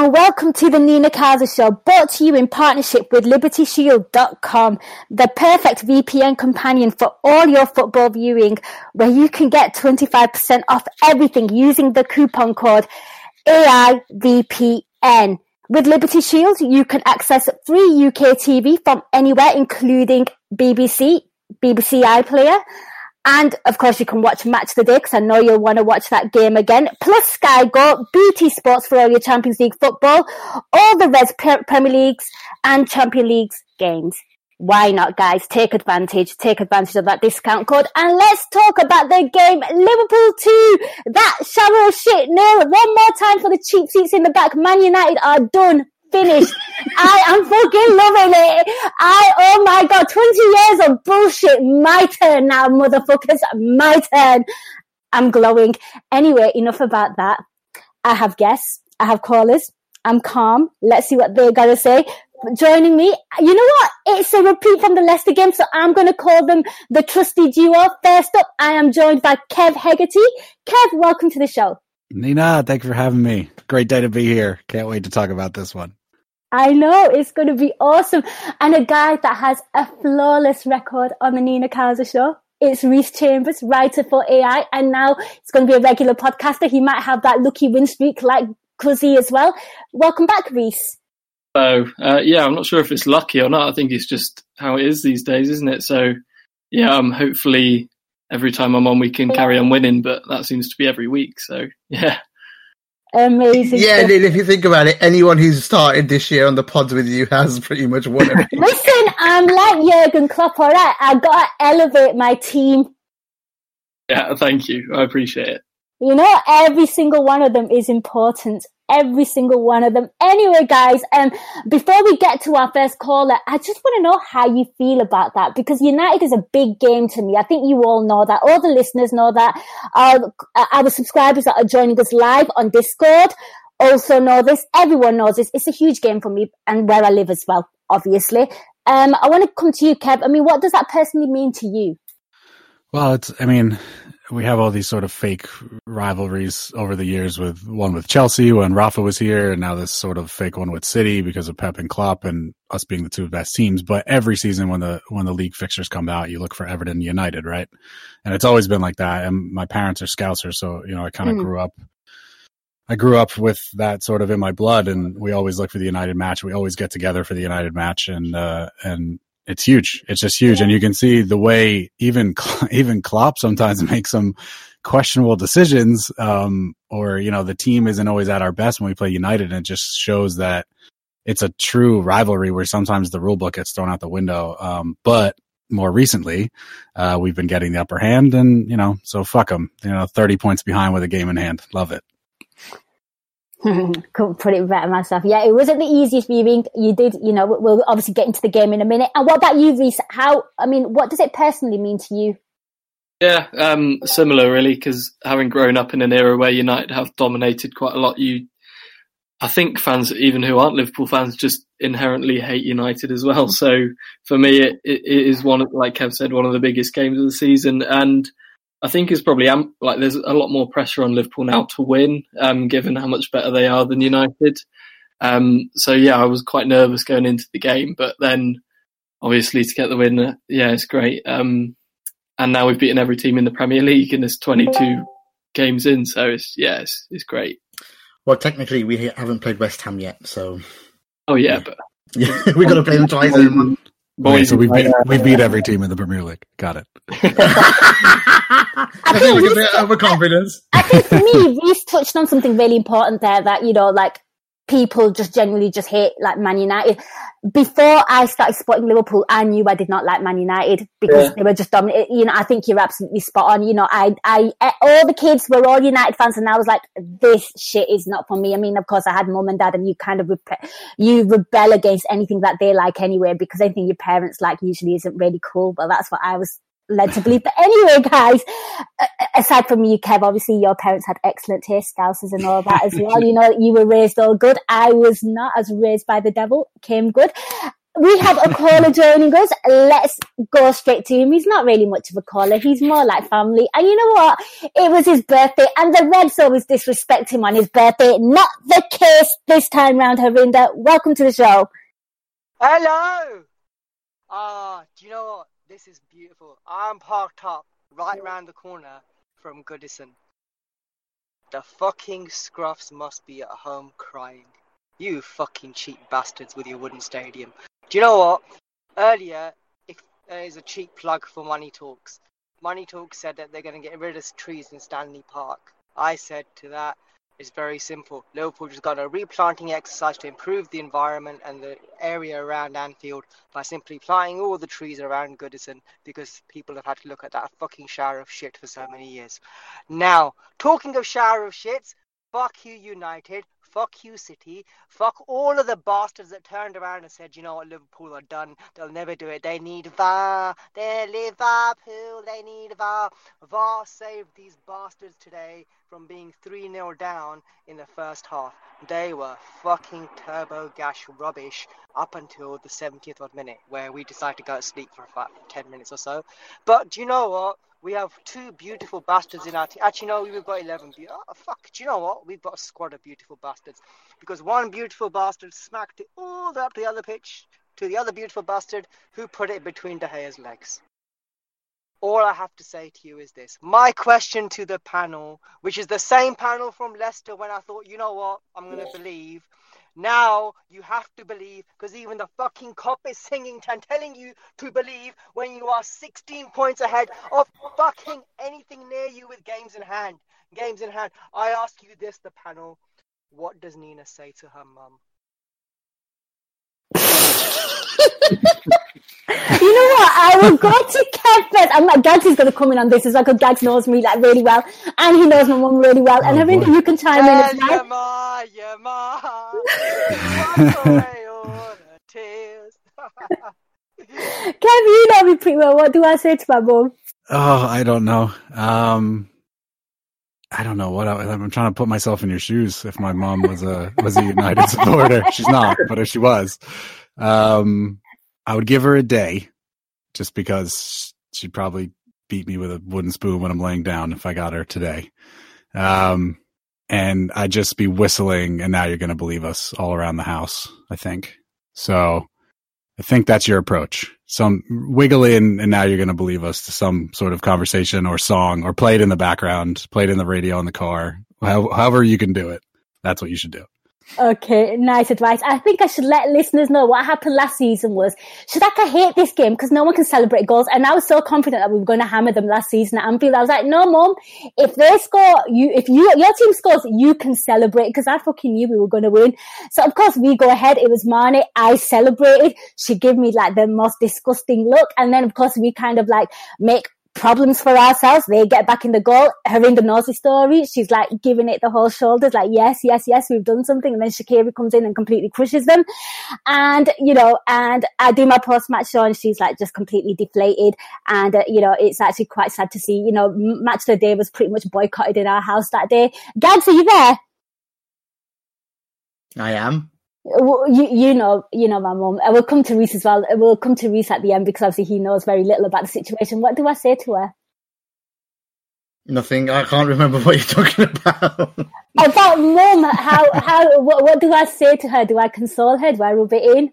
And welcome to the Nina Kauser Show, brought to you in partnership with LibertyShield.com, the perfect VPN companion for all your football viewing, where you can get 25% off everything using the coupon code AIVPN. With Liberty Shield, you can access free UK TV from anywhere, including BBC, BBC iPlayer, and of course, you can watch Match the Day because I know you'll want to watch that game again. Plus Sky Go, BT Sports for all your Champions League football, all the Reds Premier Leagues and Champion Leagues games. Why not, guys? Take advantage. Take advantage of that discount code. And let's talk about the game. Liverpool 2. That shallow shit nil. One more time for the cheap seats in the back. Man United are done finished. I am fucking loving it. I, oh my god, 20 years of bullshit. My turn now, motherfuckers. My turn. I'm glowing. Anyway, enough about that. I have guests. I have callers. I'm calm. Let's see what they're gonna say. Joining me, you know what? It's a repeat from the Leicester game, so I'm gonna call them the trusty duo. First up, I am joined by Kev Hegarty. Kev, welcome to the show. Nina, thank you for having me. Great day to be here. Can't wait to talk about this one. I know it's going to be awesome. And a guy that has a flawless record on the Nina Kauser show. It's Reece Chambers, writer for AI, and now he's going to be a regular podcaster. He might have that lucky win streak like Cuzzy as well. Welcome back, Reece. Oh, uh, yeah, I'm not sure if it's lucky or not. I think it's just how it is these days, isn't it? So, yeah, um, hopefully every time I'm on, we can carry on winning, but that seems to be every week. So, yeah. Amazing. Yeah, and if you think about it, anyone who's started this year on the pods with you has pretty much won it. Listen, I'm like Jurgen Klopp, all right? I got to elevate my team. Yeah, thank you. I appreciate it. You know, every single one of them is important every single one of them. Anyway, guys, um, before we get to our first caller, I just want to know how you feel about that because United is a big game to me. I think you all know that. All the listeners know that. Our, our subscribers that are joining us live on Discord also know this. Everyone knows this. It's a huge game for me and where I live as well, obviously. Um, I want to come to you, Kev. I mean, what does that personally mean to you? Well, it's, I mean, we have all these sort of fake rivalries over the years with one with Chelsea when Rafa was here and now this sort of fake one with City because of Pep and Klopp and us being the two best teams. But every season when the, when the league fixtures come out, you look for Everton United, right? And it's always been like that. And my parents are Scousers. So, you know, I kind of mm. grew up, I grew up with that sort of in my blood and we always look for the United match. We always get together for the United match and, uh, and it's huge. It's just huge, and you can see the way even even Klopp sometimes makes some questionable decisions, um, or you know the team isn't always at our best when we play United, and it just shows that it's a true rivalry where sometimes the rule book gets thrown out the window. Um, but more recently, uh, we've been getting the upper hand, and you know, so fuck them. You know, thirty points behind with a game in hand. Love it. Couldn't put it better myself. Yeah, it wasn't the easiest viewing. You did, you know, we'll obviously get into the game in a minute. And what about you, Reece? How, I mean, what does it personally mean to you? Yeah, um, similar really, because having grown up in an era where United have dominated quite a lot, you, I think fans, even who aren't Liverpool fans, just inherently hate United as well. So for me, it, it is one, of, like Kev said, one of the biggest games of the season. And I think it's probably like there's a lot more pressure on Liverpool now to win, um, given how much better they are than United. Um, so yeah, I was quite nervous going into the game, but then obviously to get the win, uh, yeah, it's great. Um, and now we've beaten every team in the Premier League and there's 22 games in, so it's yeah, it's, it's great. Well, technically we haven't played West Ham yet, so. Oh yeah, yeah. but yeah, we're gonna play them twice in a month. Okay, so we beat we beat every team in the Premier League. Got it. I think we a bit overconfidence. I think for me, Reece touched on something really important there. That you know, like people just generally just hate like Man United. Before I started supporting Liverpool, I knew I did not like Man United because Yeah. they were just dominant. You know, I think you're absolutely spot on. You know, I, I, all the kids were all United fans, and I was like, this shit is not for me. I mean, of course, I had mum and dad, and you kind of rep- you rebel against anything that they like anyway because anything your parents like usually isn't really cool. But that's what I was led to believe. But anyway, guys, aside from you, Kev, obviously your parents had excellent taste, Scousers and all that as well. You know, you were raised all good. I was not. as raised by the devil, came good. We have a caller joining us. Let's go straight to him. He's not really much of a caller. He's more like family. And you know what? It was his birthday and the Reds always disrespect him on his birthday. Not the case this time round, Harinda. Welcome to the show. Hello! Ah, do you know what? This is beautiful. I'm parked up right round the corner from Goodison. The fucking scruffs must be at home crying. You fucking cheap bastards with your wooden stadium. Do you know what? Earlier, if there is a cheap plug for Money Talks. Money Talks said that they're going to get rid of trees in Stanley Park. I said to that, it's very simple. Liverpool just got a replanting exercise to improve the environment and the area around Anfield by simply planting all the trees around Goodison because people have had to look at that fucking shower of shit for so many years. Now, talking of shower of shits, fuck you, United. Fuck you, City. Fuck all of the bastards that turned around and said, you know what, Liverpool are done. They'll never do it. They need VAR. They're Liverpool. They need VAR. VAR saved these bastards today from being 3 0 down in the first half. They were fucking turbo gash rubbish up until the 70th odd minute, where we decided to go to sleep for about 10 minutes or so. But do you know what? We have two beautiful bastards in our team. Actually, no, we've got 11. Be- oh, fuck. Do you know what? We've got a squad of beautiful bastards. Because one beautiful bastard smacked it all the way up to the other pitch to the other beautiful bastard who put it between De Gea's legs. All I have to say to you is this. My question to the panel, which is the same panel from Leicester when I thought, you know what, I'm going to believe. Now you have to believe because even the fucking cop is singing and telling you to believe when you are 16 points ahead of fucking anything near you with games in hand. Games in hand. I ask you this, the panel. What does Nina say to her mum? You know what? I will go to Kev first. I'm like, Gags is going to come in on this as well because Gags knows me like really well and he knows my mum really well. And Oh, I think boy. you can chime in as Tell well. your ma, your ma, wash away all the tears. Kev, you know me pretty well. What do I say to my mum? Oh, I don't know. Um, I don't know what I, I'm trying to put myself in your shoes. If my mom was a was a United supporter, she's not, but if she was, um, I would give her a day, just because she'd probably beat me with a wooden spoon when I'm laying down if I got her today. Um, and I'd just be whistling, and now you're going to believe us all around the house. I think so. I think that's your approach. Some wiggle in, and now you're going to believe us to some sort of conversation or song, or play it in the background, play it in the radio in the car. However you can do it, that's what you should do. Okay, nice advice. I think I should let listeners know what happened last season was Shadaka hate this game because no one can celebrate goals. And I was so confident that we were going to hammer them last season at Anfield. I was like, no, mom, if they score, you, if you, your team scores, you can celebrate because I fucking knew we were going to win. So of course we go ahead. It was Mane. I celebrated. She gave me like the most disgusting look. And then of course we kind of like make problems for ourselves. They get back in the goal. Her in the nosy story, she's like giving it the whole shoulders, like, yes, yes, yes, we've done something. And then Shaqiri comes in and completely crushes them. And, you know, and I do my post match show and she's like just completely deflated. And, uh, you know, it's actually quite sad to see, you know, match the day was pretty much boycotted in our house that day. Gags, are you there? I am. Well, You, you know, you know my mum. I will come to Reece as well. I will come to Reece at the end because obviously he knows very little about the situation. What do I say to her? Nothing. I can't remember what you're talking about. About mum, how how what, what do I say to her? Do I console her? Do I rub it in?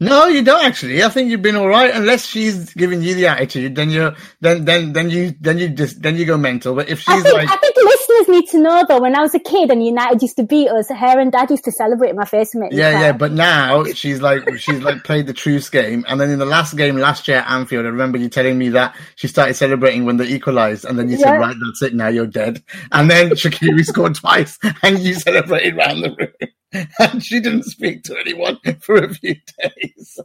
no, you don't actually. I think you've been all right. Unless she's giving you the attitude, then you're then then then you then you just then you go mental. But if I she's think like, I think listeners need to know though. When I was a kid and United used to beat us, her and Dad used to celebrate my first and yeah, yeah. But now she's like she's like played the truce game, and then in the last game last year at Anfield, I remember you telling me that she started celebrating when they equalised, and then you said, "Right, that's it. Now you're dead." And then Shaqiri scored twice, and you celebrated round the room. and she didn't speak to anyone for a few days.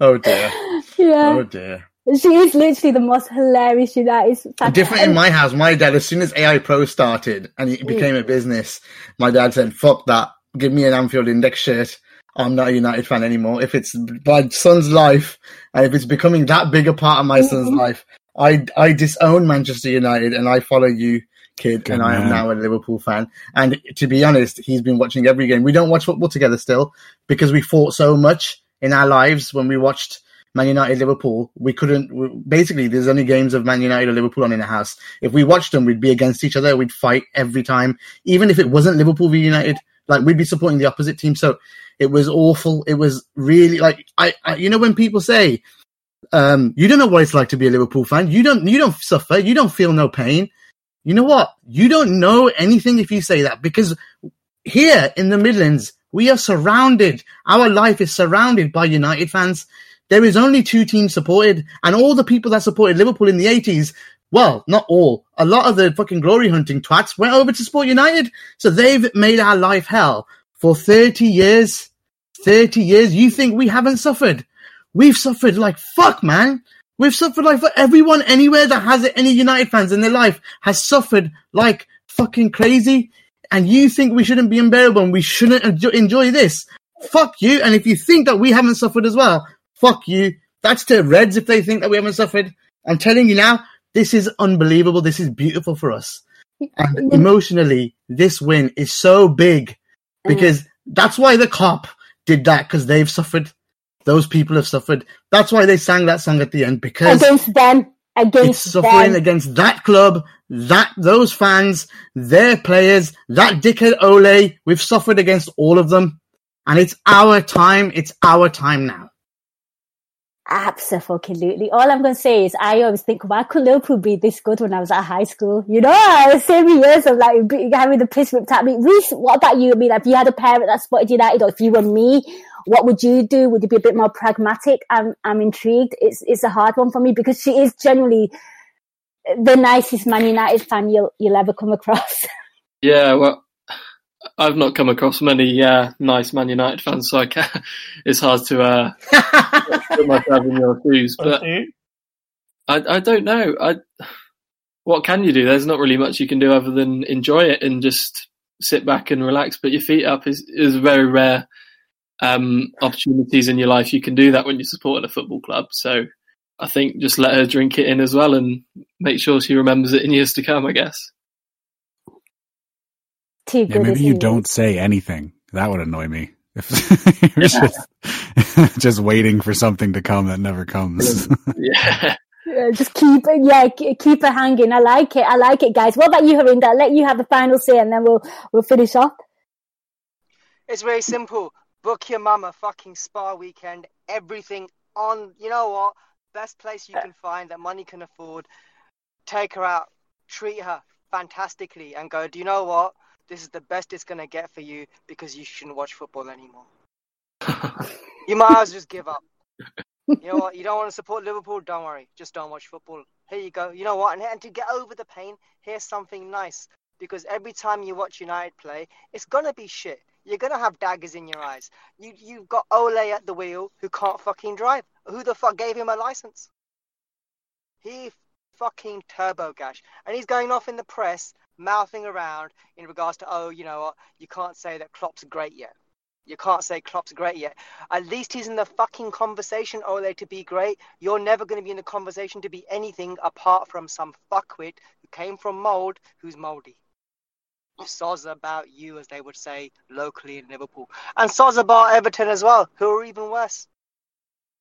oh dear. Yeah, Oh dear. She is literally the most hilarious United fan. Different in my house. My dad, as soon as AI Pro started and it became a business, my dad said, "Fuck that! Give me an Anfield Index shirt. I'm not a United fan anymore. If it's my son's life, and if it's becoming that big a part of my son's Mhm. life, I I disown Manchester United and I follow you, kid. Good and I am now a Liverpool fan. And to be honest, he's been watching every game. We don't watch football together still because we fought so much in our lives when we watched Man United Liverpool. We couldn't. We, basically, there's only games of Man United or Liverpool on in the house. If we watched them, we'd be against each other. We'd fight every time, even if it wasn't Liverpool v United. Like we'd be supporting the opposite team. So it was awful. It was really like I. I you know when people say, um, "You don't know what it's like to be a Liverpool fan. You don't. You don't suffer. You don't feel no pain." You know what? You don't know anything if you say that because here in the Midlands, we are surrounded. Our life is surrounded by United fans. There is only two teams supported, and all the people that supported Liverpool in the 80s, well, not all, a lot of the fucking glory hunting twats went over to support United. So they've made our life hell for 30 years. 30 years. You think we haven't suffered? We've suffered like fuck, man. We've suffered like for everyone anywhere that has any United fans in their life has suffered like fucking crazy. And you think we shouldn't be unbearable and we shouldn't enjoy this? Fuck you. And if you think that we haven't suffered as well, fuck you. That's to Reds if they think that we haven't suffered. I'm telling you now, this is unbelievable. This is beautiful for us. And emotionally, this win is so big mm. because that's why the cop did that because they've suffered. Those people have suffered. That's why they sang that song at the end because against them, against suffering them. against that club, that those fans, their players, that dickhead Ole. We've suffered against all of them, and it's our time. It's our time now. Absolutely. All I'm going to say is I always think, why could Liverpool be this good when I was at high school? You know, I was same years of like having the piss ripped at me. Reece, what about you? I mean, if you had a parent that supported United or if you were me, what would you do? Would you be a bit more pragmatic? I'm, I'm intrigued. It's, it's a hard one for me because she is generally the nicest Man United fan you'll, you'll ever come across. Yeah, well, I've not come across many uh, nice Man United fans, so it's hard to uh, put myself in your shoes. But I, I don't know. I, what can you do? There's not really much you can do other than enjoy it and just sit back and relax. But your feet up is is very rare um, opportunities in your life. You can do that when you're supporting a football club. So I think just let her drink it in as well and make sure she remembers it in years to come. I guess. Too Yeah, maybe you don't say anything. That would annoy me. If you're just, just waiting for something to come that never comes. Yeah. Yeah, just keep it, yeah, keep it hanging. I like it. I like it, guys. What about you, Harinda? I'll let you have the final say and then we'll, we'll finish off. It's very simple. Book your mama fucking spa weekend. Everything on. You know what? Best place you can find that money can afford. Take her out. Treat her fantastically, and go. Do you know what? This is the best it's gonna get for you because you shouldn't watch football anymore. You might as well just give up. You know what? You don't want to support Liverpool? Don't worry. Just don't watch football. Here you go. You know what? And, and to get over the pain, here's something nice. Because every time you watch United play, it's gonna be shit. You're gonna have daggers in your eyes. You you've got Ole at the wheel who can't fucking drive. Who the fuck gave him a license? He fucking turbo gash, and he's going off in the press, mouthing around in regards to oh, you know what? You can't say that Klopp's great yet. You can't say Klopp's great yet. At least he's in the fucking conversation, Ole, to be great. You're never going to be in the conversation to be anything apart from some fuckwit who came from mold who's moldy. Soz about you, as they would say locally in Liverpool. And soz about Everton as well, who are even worse.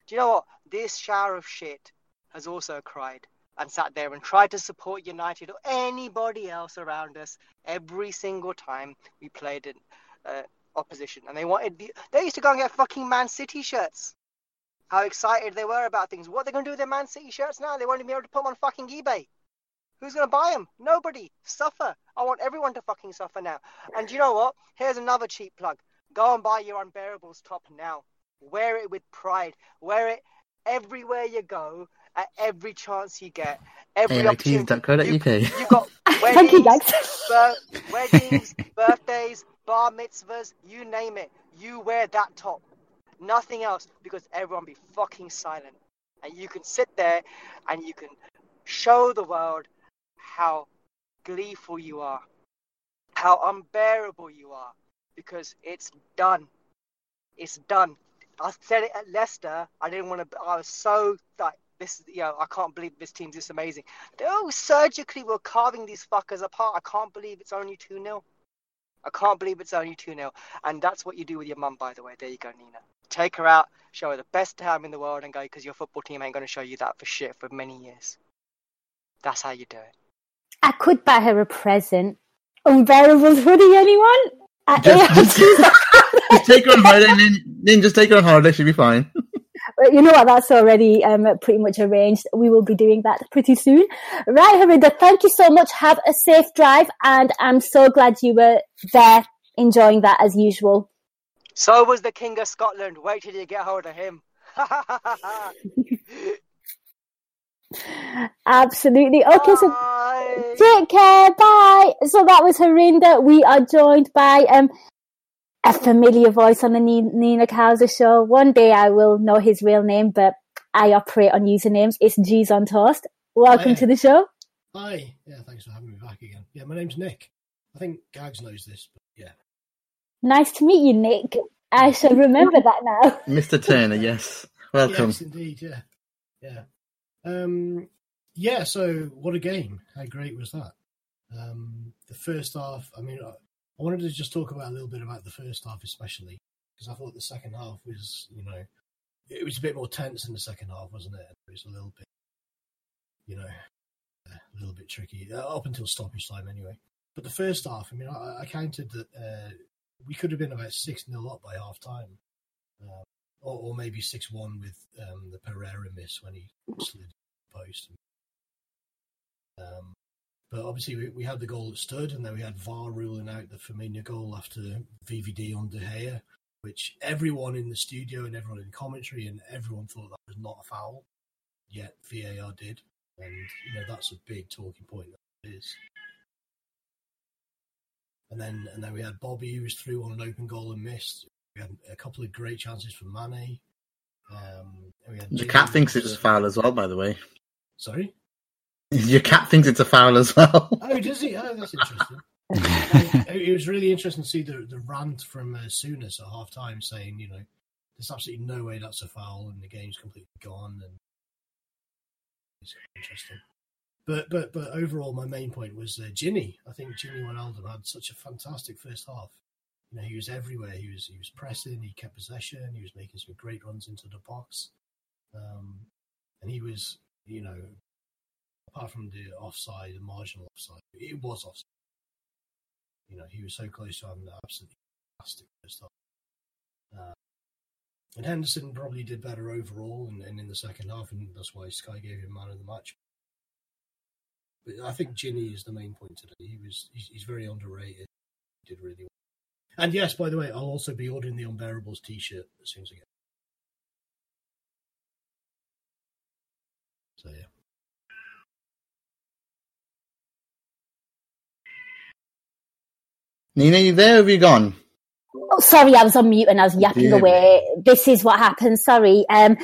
Do you know what? This shower of shit has also cried and sat there and tried to support United or anybody else around us every single time we played in uh, opposition. And they wanted, the, they used to go and get fucking Man City shirts. How excited they were about things. What are they going to do with their Man City shirts now? They won't even be able to put them on fucking eBay. Who's going to buy them? Nobody. Suffer. I want everyone to fucking suffer now. And you know what? Here's another cheap plug. Go and buy your Unbearables top now. Wear it with pride. Wear it everywhere you go, at every chance you get. Every opportunity. AITs.co.uk. You, you got Thank you, weddings, guys. bir- weddings, birthdays, bar mitzvahs, you name it. You wear that top. Nothing else because everyone be fucking silent. And you can sit there and you can show the world how gleeful you are, how unbearable you are, because it's done. It's done. I said it at Leicester. I didn't want to. I was so like this. You know, I can't believe this team's this amazing. Oh, surgically, we're carving these fuckers apart. I can't believe it's only two 0 I can't believe it's only 2 0. And that's what you do with your mum, by the way. There you go, Nina. Take her out, show her the best time in the world, and go because your football team ain't going to show you that for shit for many years. That's how you do it. I could buy her a present. Unbearable hoodie, anyone? At Just- ARG's. Just take her on holiday, and then, then just take her on holiday. She'll be fine. You know what? That's already um, pretty much arranged. We will be doing that pretty soon. Right, Harinda, thank you so much. Have a safe drive, and I'm so glad you were there enjoying that as usual. So was the King of Scotland. Wait till you get hold of him. Absolutely. Okay, so take care. Bye. So that was Harinda. We are joined by um a familiar voice on the Nina Kauser show. One day I will know his real name, but I operate on usernames. It's G's on Toast. Welcome Hiya. to the show. Hi. Yeah, thanks for having me back again. Yeah, my name's Nick. I think Gags knows this, but yeah. Nice to meet you, Nick. I shall remember that now. Mr. Turner, yes. Welcome. Yes, indeed. Yeah. Yeah. Um, yeah, so what a game. How great was that? Um, the first half, I mean, I wanted to just talk about a little bit about the first half, especially because I thought the second half was, you know, it was a bit more tense in the second half, wasn't it? It was a little bit, you know, a little bit tricky uh, up until stoppage time, anyway. But the first half, I mean, I, I counted that uh, we could have been about 6 0 up by half time. Um, or, or maybe 6 1 with um, the Pereira miss when he slid post. Um, but obviously, we, we had the goal that stood, and then we had VAR ruling out the Firmino goal after VVD on De Gea, which everyone in the studio and everyone in commentary and everyone thought that was not a foul. Yet VAR did, and you know that's a big talking point. That it is. And then and then we had Bobby who was through on an open goal and missed. We had a couple of great chances for Mane. Um, and we had Your Jimmy cat thinks who it's a was- foul as well, by the way. Sorry. Your cat thinks it's a foul as well. Oh, does he? Oh, that's interesting. And it was really interesting to see the the rant from uh, Souness at half time saying, you know, there's absolutely no way that's a foul and the game's completely gone. And it's interesting. But but but overall, my main point was uh, Gini. I think Gini Wijnaldum had such a fantastic first half. You know, he was everywhere. He was he was pressing. He kept possession. He was making some great runs into the box. Um, and he was, you know, apart from the offside, the marginal offside, it was offside. You know, he was so close to having an absolutely fantastic first half. Uh, and Henderson probably did better overall and, and in the second half, and that's why Sky gave him man of the match. But I think Gini is the main point today. He was he's, he's very underrated. He did really well. And yes, by the way, I'll also be ordering the Unbearables T-shirt as soon as I get. So yeah. Nina, you there? Have you gone? Oh, sorry, I was on mute and I was yapping Yeah. away. This is what happened. Sorry. Um,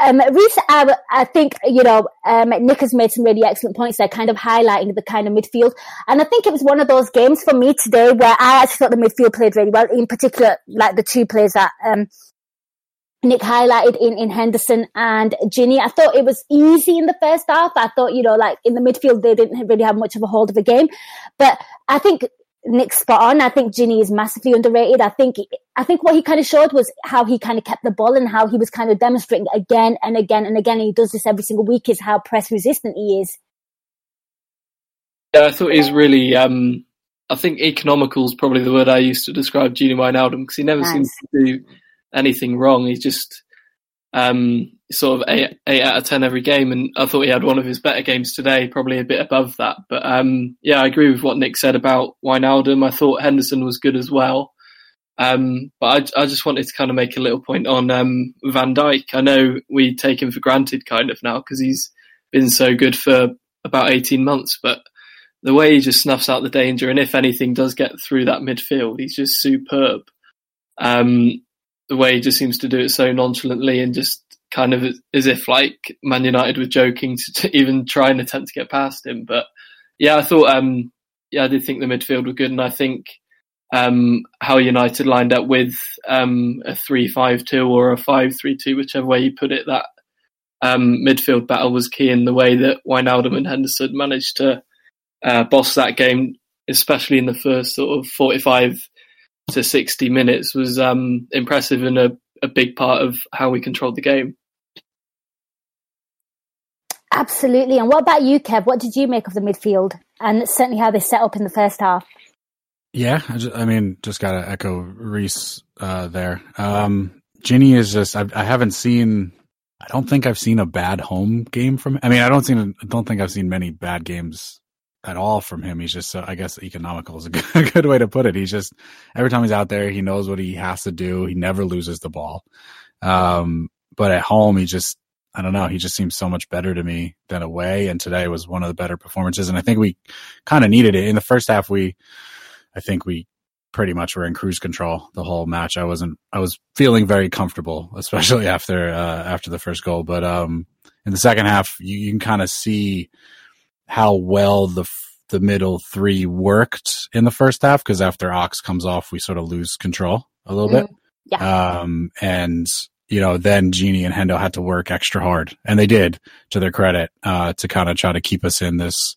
um, Reece, I, I think, you know, um, Nick has made some really excellent points there, kind of highlighting the kind of midfield. And I think it was one of those games for me today where I actually thought the midfield played really well, in particular, like the two players that, um, Nick highlighted in, in Henderson and Gini. I thought it was easy in the first half. I thought, you know, like in the midfield, they didn't really have much of a hold of the game. But I think Nick's spot on. I think Gini is massively underrated. I think I think what he kind of showed was how he kind of kept the ball and how he was kind of demonstrating again and again and again. And he does this every single week. Is how press resistant he is. Yeah, I thought he's really. Um, I think economical is probably the word I used to describe Gini Wijnaldum because he never Nice. seems to do anything wrong. He's just um, sort of eight, eight out of ten every game, and I thought he had one of his better games today, probably a bit above that. But um, yeah, I agree with what Nick said about Wijnaldum. I thought Henderson was good as well. Um, but I, I just wanted to kind of make a little point on um, Van Dijk. I know we take him for granted kind of now because he's been so good for about 18 months, but the way he just snuffs out the danger, and if anything does get through that midfield, he's just superb. Um, the way he just seems to do it so nonchalantly and just kind of as if like Man United were joking to, to even try and attempt to get past him. But yeah, I thought, um, yeah, I did think the midfield were good, and I think um, how United lined up with um, a three-five-two or a five-three-two, whichever way you put it, that um, midfield battle was key in the way that Wijnaldum and Henderson managed to uh, boss that game, especially in the first sort of 45 to 60 minutes, was um, impressive and a, a big part of how we controlled the game. Absolutely. And what about you, Kev? What did you make of the midfield and certainly how they set up in the first half? Yeah, I, just, I mean, just got to echo Reece uh, there. Um, Gini is just, I, I, haven't seen, I don't think I've seen a bad home game from I mean, I don't, seen, I don't think I've seen many bad games at all from him. He's just, so, I guess, economical is a good, a good way to put it. He's just, every time he's out there, he knows what he has to do. He never loses the ball. Um, but at home, he just, I don't know. He just seems so much better to me than away. And today was one of the better performances. And I think we kind of needed it in the first half. We, I think we pretty much were in cruise control the whole match. I wasn't, I was feeling very comfortable, especially after, uh, after the first goal. But, um, in the second half, you, you can kind of see how well the, the middle three worked in the first half. Cause after Ox comes off, we sort of lose control a little mm, bit. Yeah. Um, and you know, then Gini and Hendo had to work extra hard, and they did, to their credit, uh, to kind of try to keep us in this.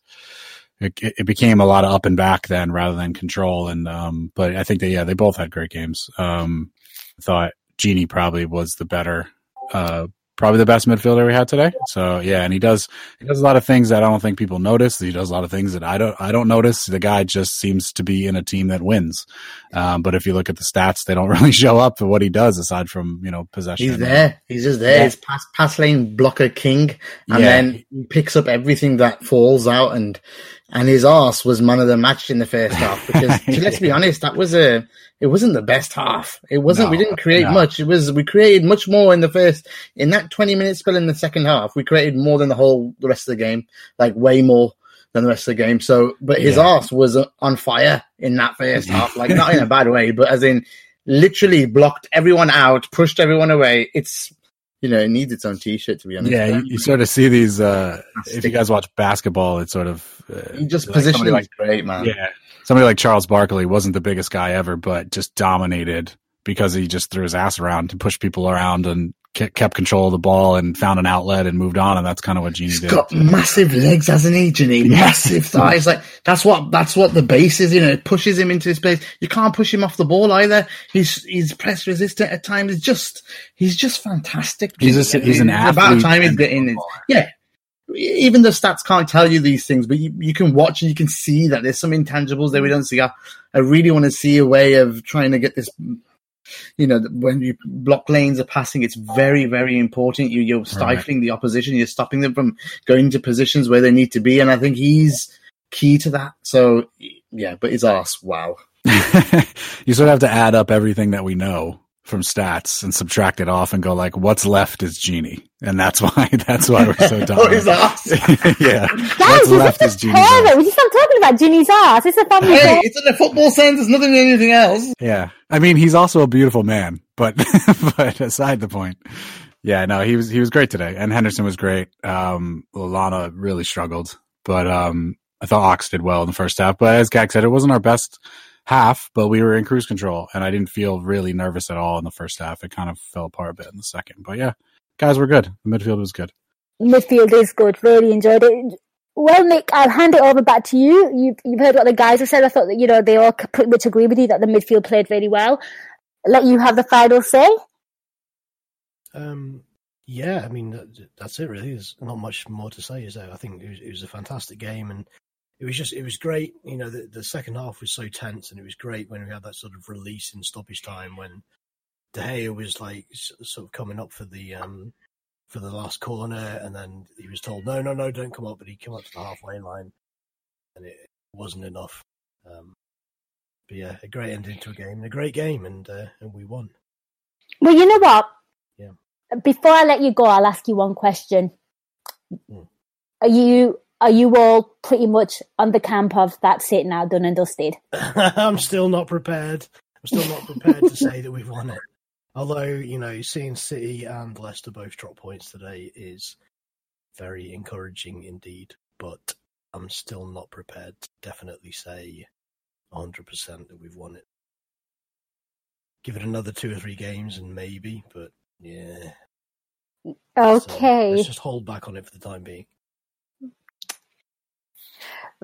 It, it, became a lot of up and back then, rather than control. And um, but I think they yeah they both had great games. Um, I thought Gini probably was the better uh, probably the best midfielder we had today. So yeah, and he does he does a lot of things that I don't think people notice. He does a lot of things that I don't I don't notice. The guy just seems to be in a team that wins. Um, but if you look at the stats, they don't really show up for what he does aside from you know possession. He's there. He's just there. Yeah. He's pass pass lane blocker king, and yeah. then he picks up everything that falls out and. And his ass was man of the match in the first half because, let's be honest, that was a it wasn't the best half. It wasn't. No, we didn't create no. much. It was we created much more in the first in that twenty minute spell in the second half. We created more than the whole the rest of the game, like way more than the rest of the game. So, but his yeah. ass was on fire in that first half, like not in a bad way, but as in literally blocked everyone out, pushed everyone away. It's you know, it needs its own T-shirt to be honest. Yeah, you, you sort of see these. uh If you guys watch basketball, it's sort of uh, just like positioning like, great, man. Yeah, somebody like Charles Barkley wasn't the biggest guy ever, but just dominated because he just threw his ass around and pushed people around and kept control of the ball and found an outlet and moved on. And that's kind of what Gini He's did. got massive legs, hasn't he, Gini? Yeah. Massive thighs. Like that's what, that's what the base is, you know, it pushes him into space. You can't push him off the ball either. He's, he's press resistant at times. It's just, he's just fantastic. He's, a, he's an athlete. About time he's getting, yeah, even the stats can't tell you these things, but you, you can watch and you can see that there's some intangibles that we don't see. I, I really want to see a way of trying to get this. You know, when you block lanes are passing, it's very, very important. You, you're stifling right. the opposition. You're stopping them from going to positions where they need to be, and I think he's key to that. So, yeah, but his ass, wow. you sort of have to add up everything that we know from stats and subtract it off and go like, what's left is Gini, and that's why that's why we're so dumb. oh, his ass. yeah, Guys, what's left is Gini's ass. We just stop talking about Gini's ass. It's a family. Hey, it's in a football sense. It's nothing anything else. Yeah, I mean, he's also a beautiful man, but but aside the point. Yeah, no, he was he was great today, and Henderson was great. Um, Lallana really struggled, but um, I thought Ox did well in the first half. But as Gag said, it wasn't our best half, but we were in cruise control, and I didn't feel really nervous at all in the first half. It kind of fell apart a bit in the second, but yeah, guys were good. The midfield was good. Midfield is good. Really enjoyed it. Well, Nick, I'll hand it over back to you. You've, you've heard what the guys have said. I thought that you know they all pretty much agree with you that the midfield played very well. Let you have the final say. Um, yeah, I mean that's it. Really, there's not much more to say. Is there? I think it was, it was a fantastic game, and it was just it was great. You know, the, the second half was so tense, and it was great when we had that sort of release in stoppage time when De Gea was like sort of coming up for the um for the last corner, and then he was told, "No, no, no, don't come up," but he came up to the halfway line, and it wasn't enough. Um, but yeah, a great ending to a game, a great game, and uh, and we won. Well, you know what? Yeah. Before I let you go, I'll ask you one question. Mm. Are you are you all pretty much on the camp of that's it now, done and dusted? I'm still not prepared. I'm still not prepared to say that we've won it. Although, you know, seeing City and Leicester both drop points today is very encouraging indeed. But I'm still not prepared to definitely say 100% that we've won it. Give it another two or three games and maybe, but yeah. Okay. So let's just hold back on it for the time being.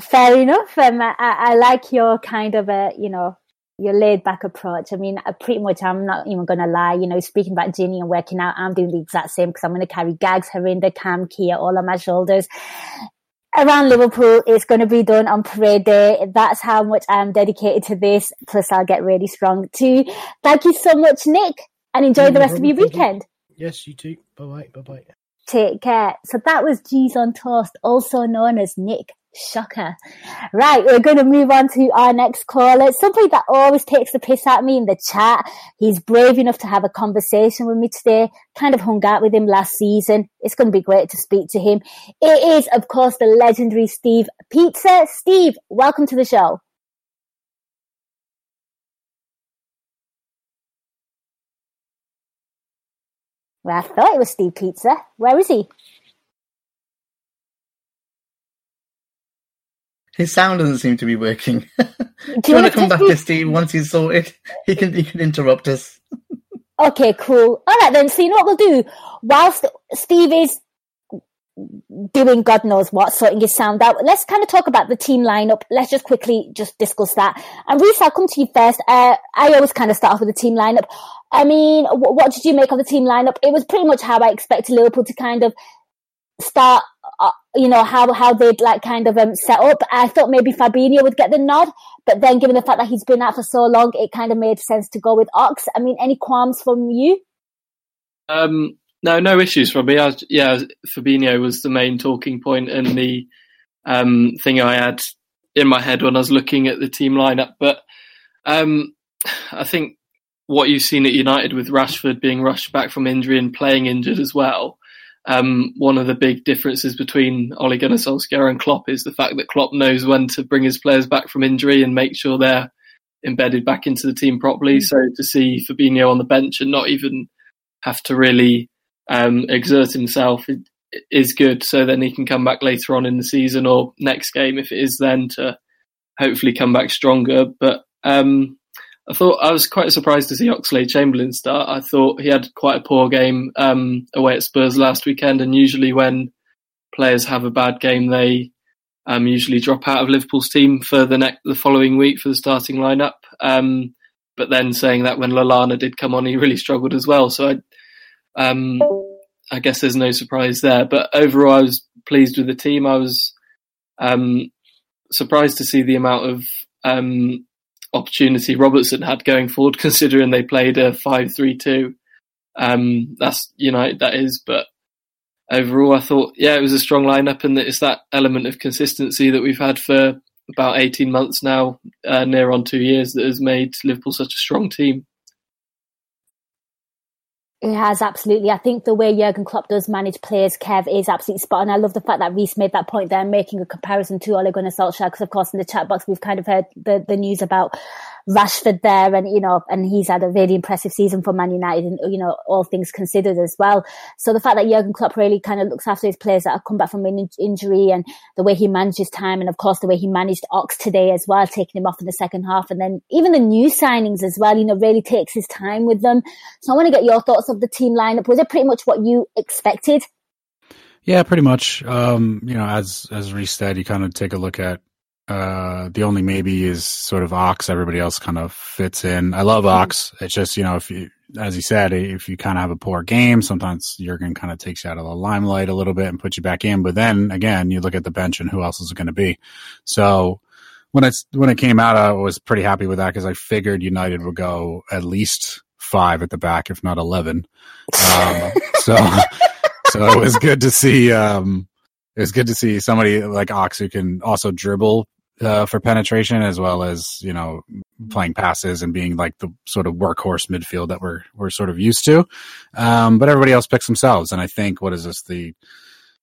Fair enough. Um, I, I like your kind of a, you know, your laid back approach. I mean, I pretty much, I'm not even going to lie, you know, speaking about Gini and working out, I'm doing the exact same because I'm going to carry Gags, Harinder, Cam, Kia all on my shoulders. Around Liverpool, it's going to be done on parade day. That's how much I'm dedicated to this. Plus, I'll get really strong too. Thank you so much, Nick, and enjoy No the rest of your Thank you. weekend. Yes, you too. Bye bye. Bye bye. Take care. So that was G's on Toast, also known as Nick Shocker. Right, we're going to move on to our next caller. It's Somebody that always takes the piss of me in the chat. He's brave enough to have a conversation with me today. Kind of hung out with him last season. It's going to be great to speak to him. It is, of course, the legendary Steve Pizza. Steve, welcome to the show. Well, I thought it was Steve Pizza. Where is he? His sound doesn't seem to be working. Do you want to come back to Steve once he's sorted? He can he can interrupt us. Okay, cool. All right then. So you know what we'll do? Whilst Steve is doing God knows what, sorting his sound out, let's kind of talk about the team lineup. Let's just quickly just discuss that. And Reece, I'll come to you first. Uh, I always kind of start off with the team lineup. I mean, wh- what did you make of the team lineup? It was pretty much how I expected Liverpool to kind of start. Uh, you know how how they'd like kind of um, set up. I thought maybe Fabinho would get the nod, but then given the fact that he's been out for so long, it kind of made sense to go with Ox. I mean, any qualms from you? Um, no, no issues from me. I yeah, Fabinho was the main talking point and the um, thing I had in my head when I was looking at the team lineup. But um, I think what you've seen at United with Rashford being rushed back from injury and playing injured as well. Um, one of the big differences between Ole Gunnar Solskjaer and Klopp is the fact that Klopp knows when to bring his players back from injury and make sure they're embedded back into the team properly. So to see Fabinho on the bench and not even have to really um, exert himself is good. So then he can come back later on in the season or next game if it is then to hopefully come back stronger. But um, I thought I was quite surprised to see Oxlade-Chamberlain start. I thought he had quite a poor game um, away at Spurs last weekend, and usually when players have a bad game, they um, usually drop out of Liverpool's team for the next the following week for the starting lineup. Um, but then saying that when Lallana did come on, he really struggled as well. So I, um, I guess there's no surprise there. But overall, I was pleased with the team. I was um, surprised to see the amount of um, opportunity Robertson had going forward, considering they played a five-three-two. Um, that's United, that is. But overall, I thought, yeah, it was a strong lineup, and it's that element of consistency that we've had for about 18 months now, uh, near on two years, that has made Liverpool such a strong team. It has absolutely. I think the way Jurgen Klopp does manage players, Kev, is absolutely spot on. I love the fact that Reece made that point there, making a comparison to Ole Gunnar Solskjaer, because of course in the chat box we've kind of heard the, the news about Rashford there, and you know, and he's had a really impressive season for Man United, and you know, all things considered as well. So the fact that Jurgen Klopp really kind of looks after his players that have come back from an in- injury, and the way he manages time, and of course the way he managed Ox today as well, taking him off in the second half, and then even the new signings as well, you know, really takes his time with them. So I want to get your thoughts of the team lineup. Was it pretty much what you expected? Yeah, pretty much. Um, you know, as as Reece said, you kind of take a look at uh, the only maybe is sort of Ox. Everybody else kind of fits in. I love Ox. It's just you know if you, as he said, if you kind of have a poor game, sometimes Jurgen kind of takes you out of the limelight a little bit and puts you back in. But then again, you look at the bench and who else is it going to be? So when it's when it came out, I was pretty happy with that because I figured United would go at least five at the back, if not eleven. Um, so so it was good to see. Um, it was good to see somebody like Ox who can also dribble uh, for penetration as well as you know playing passes and being like the sort of workhorse midfield that we're we're sort of used to. Um, but everybody else picks themselves, and I think what is this the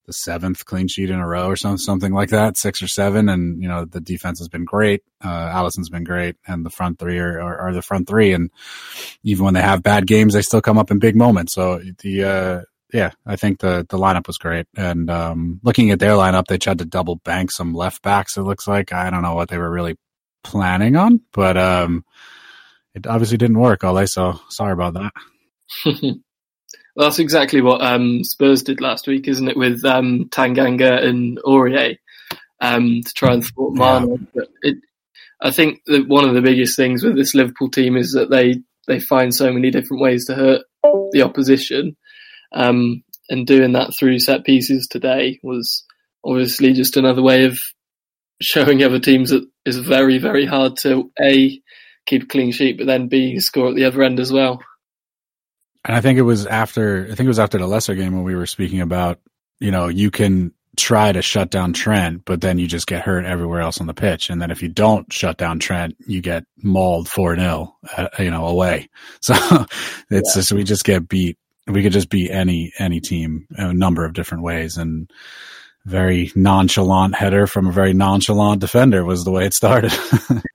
the seventh clean sheet in a row or something, something like that, six or seven. And, you know, the defense has been great. Uh, Alisson's been great and the front three are, are, are, the front three. And even when they have bad games, they still come up in big moments. So the, uh, yeah, I think the, the lineup was great. And, um, looking at their lineup, they tried to double bank some left backs. It looks like I don't know what they were really planning on, but, um, it obviously didn't work, All Ole. So sorry about that. Well, that's exactly what um, Spurs did last week, isn't it? With um, Tanganga and Aurier um, to try and thwart Mane. Yeah. But it, I think that one of the biggest things with this Liverpool team is that they they find so many different ways to hurt the opposition, um, and doing that through set pieces today was obviously just another way of showing other teams that it's very very hard to a keep a clean sheet, but then b score at the other end as well. And I think it was after I think it was after the Leicester game when we were speaking about, you know, you can try to shut down Trent, but then you just get hurt everywhere else on the pitch. And then if you don't shut down Trent, you get mauled 4 0, uh, you know, away. So it's yeah. just, we just get beat. We could just beat any, any team a number of different ways. And very nonchalant header from a very nonchalant defender was the way it started.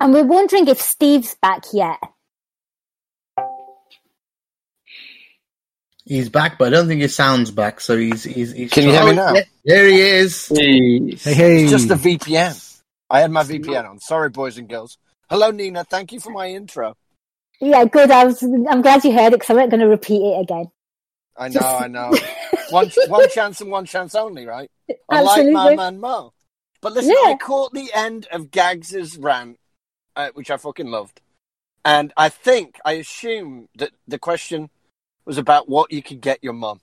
And we're wondering if Steve's back yet. He's back, but I don't think his sound's back. So he's he's. he's Can you hear me oh, now? there he is. Hey, hey. It's just the VPN. I had my VPN on. Sorry, boys and girls. Hello, Nina. Thank you for my intro. Yeah, good. I was. I'm glad you heard it because I'm not going to repeat it again. I know, I know. one one chance and one chance only, right? I like my man Mo. But listen, yeah. I caught the end of Gags's rant uh, which I fucking loved. And I think, I assume that the question was about what you could get your mum.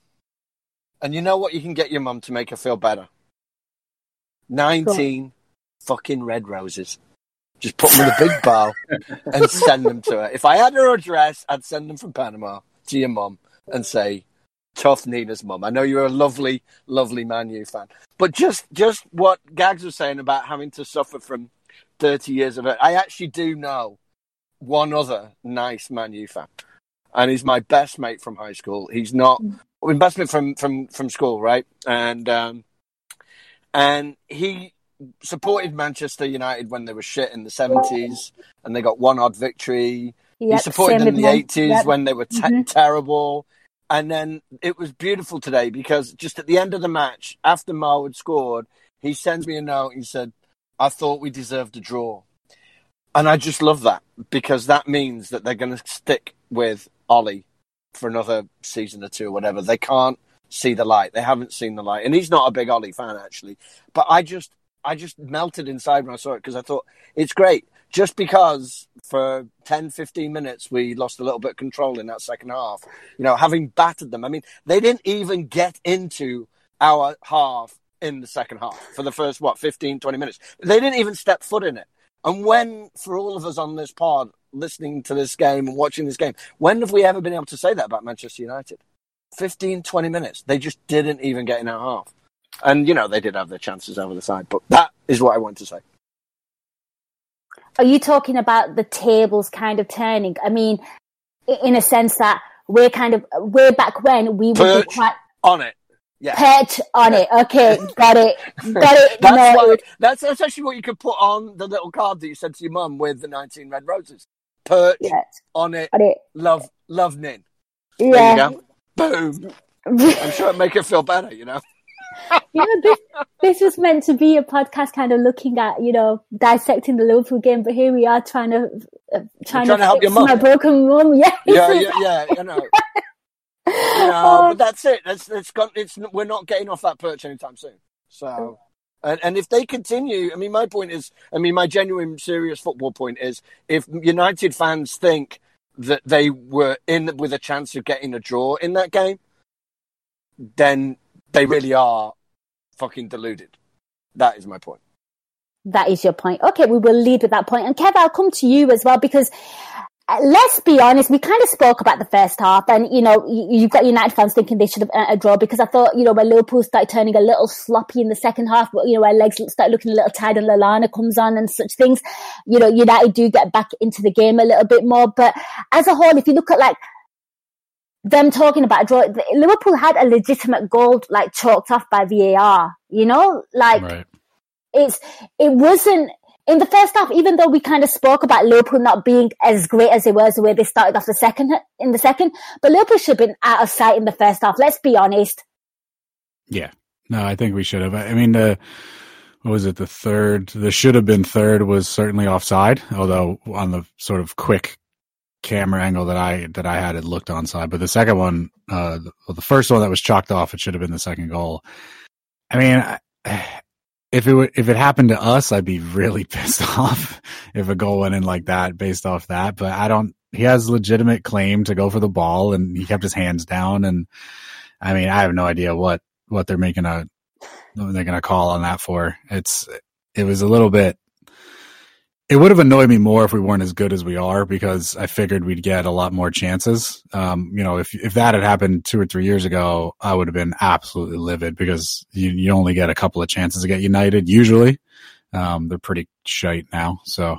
And you know what you can get your mum to make her feel better? 19 fucking red roses. Just put them in a big bowl and send them to her. If I had her address, I'd send them from Panama to your mum and say, tough Nina's mum. I know you're a lovely, lovely Man U fan. But just, just what Gags was saying about having to suffer from 30 years of it. I actually do know one other nice Man U fan, and he's my best mate from high school. He's not my best mate from from from school, right? And um, and he supported Manchester United when they were shit in the 70s, and they got one odd victory. Yep, he supported them in the 80s yep. when they were te- mm-hmm. terrible. And then it was beautiful today because just at the end of the match, after Marwood scored, he sends me a note. And he said, I thought we deserved a draw. And I just love that because that means that they're going to stick with Ole for another season or two or whatever. They can't see the light. They haven't seen the light. And he's not a big Ole fan, actually. But I just, I just melted inside when I saw it because I thought it's great. Just because for 10, 15 minutes we lost a little bit of control in that second half, you know, having battered them. I mean, they didn't even get into our half in the second half for the first, what, 15, 20 minutes. They didn't even step foot in it. And when, for all of us on this pod, listening to this game and watching this game, when have we ever been able to say that about Manchester United? 15, 20 minutes. They just didn't even get in our half. And, you know, they did have their chances over the side, but that is what I want to say. Are you talking about the tables kind of turning? I mean, in a sense that we're kind of, way back when we were quite. On it. Yeah. Pet on it. Okay, got it. Got it. that's, what, that's, that's actually what you could put on the little card that you sent to your mum with the 19 red roses. Perch yes. on it. On it. Love, love Nin. Yeah. Boom. I'm sure it'd make her feel better, you know? you know, this, this was meant to be a podcast kind of looking at, you know, dissecting the Liverpool game, but here we are trying to, uh, trying, trying, to, to help your mum. My broken mum, yeah. Yeah, yeah, yeah, you know. No, but that's it. That's it's got. It's we're not getting off that perch anytime soon. So, and and if they continue, I mean, my point is, I mean, my genuine, serious football point is, if United fans think that they were in with a chance of getting a draw in that game, then they really are fucking deluded. That is my point. That is your point. Okay, we will lead with that point. And Kev, I'll come to you as well because uh, let's be honest, we kind of spoke about the first half, and you know, you've got United fans thinking they should have uh, a draw because I thought, you know, when Liverpool started turning a little sloppy in the second half, but you know, where legs start looking a little tired and Lallana comes on and such things, you know, United do get back into the game a little bit more. But as a whole, if you look at like them talking about a draw. Liverpool had a legitimate goal like chalked off by VAR. You know, like Right. it's it wasn't in the first half. Even though we kind of spoke about Liverpool not being as great as they were, the way they started off the second in the second, but Liverpool should have been out of sight in the first half. Let's be honest. Yeah. No, I think we should have. I mean, the what was it? The third, the should have been third was certainly offside. Although on the sort of quick camera angle that I that I had, it looked onside. But the second one, uh, the, well, the first one that was chalked off, it should have been the second goal. I mean, if it would, if it happened to us, I'd be really pissed off if a goal went in like that based off that. But I don't. He has legitimate claim to go for the ball, and he kept his hands down. And I mean, I have no idea what what they're making a what they're gonna call on that for. It's it was a little bit. It would have annoyed me more if we weren't as good as we are because I figured we'd get a lot more chances. Um, you know, if if that had happened two or three years ago, I would have been absolutely livid because you you only get a couple of chances to get United usually. Um, they're pretty shite now, so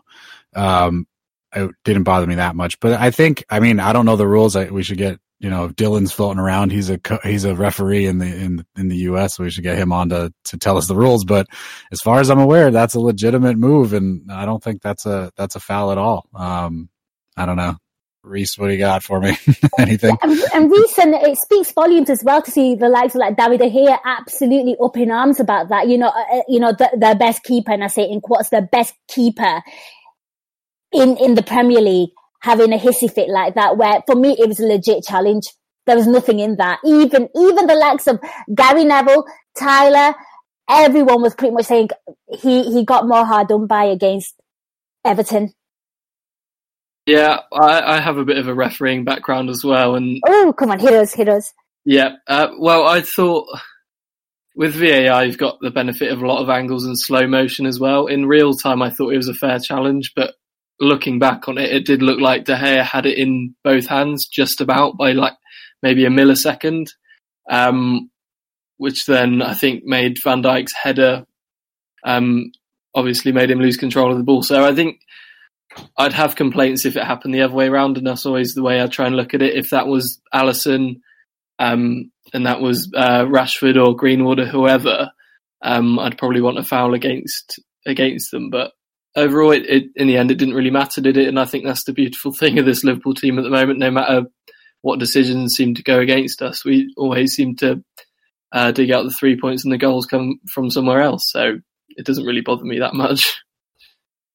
um, it didn't bother me that much. But I think, I mean, I don't know the rules. I, we should get you know, if Dylan's floating around, he's a he's a referee in the in in the U.S. We should get him on to to tell us the rules. But as far as I'm aware, that's a legitimate move, and I don't think that's a that's a foul at all. Um, I don't know, Reece, what do you got for me? Anything? And, Reece, and it speaks volumes as well to see the likes of like David Gea absolutely up in arms about that. You know, uh, you know, the, their best keeper, and I say in quotes, their best keeper in in the Premier League having a hissy fit like that. Where for me, it was a legit challenge. There was nothing in that. Even even the likes of Gary Neville, Tyler, everyone was pretty much saying he he got more hard done by against Everton. Yeah, I, I have a bit of a refereeing background as well, and Oh, come on, hit us, hit us. Yeah, uh, well, I thought with VAR you've got the benefit of a lot of angles and slow motion as well. In real time, I thought it was a fair challenge, but looking back on it, it did look like De Gea had it in both hands just about by like maybe a millisecond, um, which then I think made Van Dijk's header um, obviously made him lose control of the ball. So I think I'd have complaints if it happened the other way around, and that's always the way I try and look at it. If that was Alisson um, and that was uh, Rashford or Greenwood or whoever, um, I'd probably want a foul against against them. But overall, it, it, in the end, it didn't really matter, did it? And I think that's the beautiful thing of this Liverpool team at the moment. No matter what decisions seem to go against us, we always seem to uh, dig out the three points and the goals come from somewhere else. So it doesn't really bother me that much.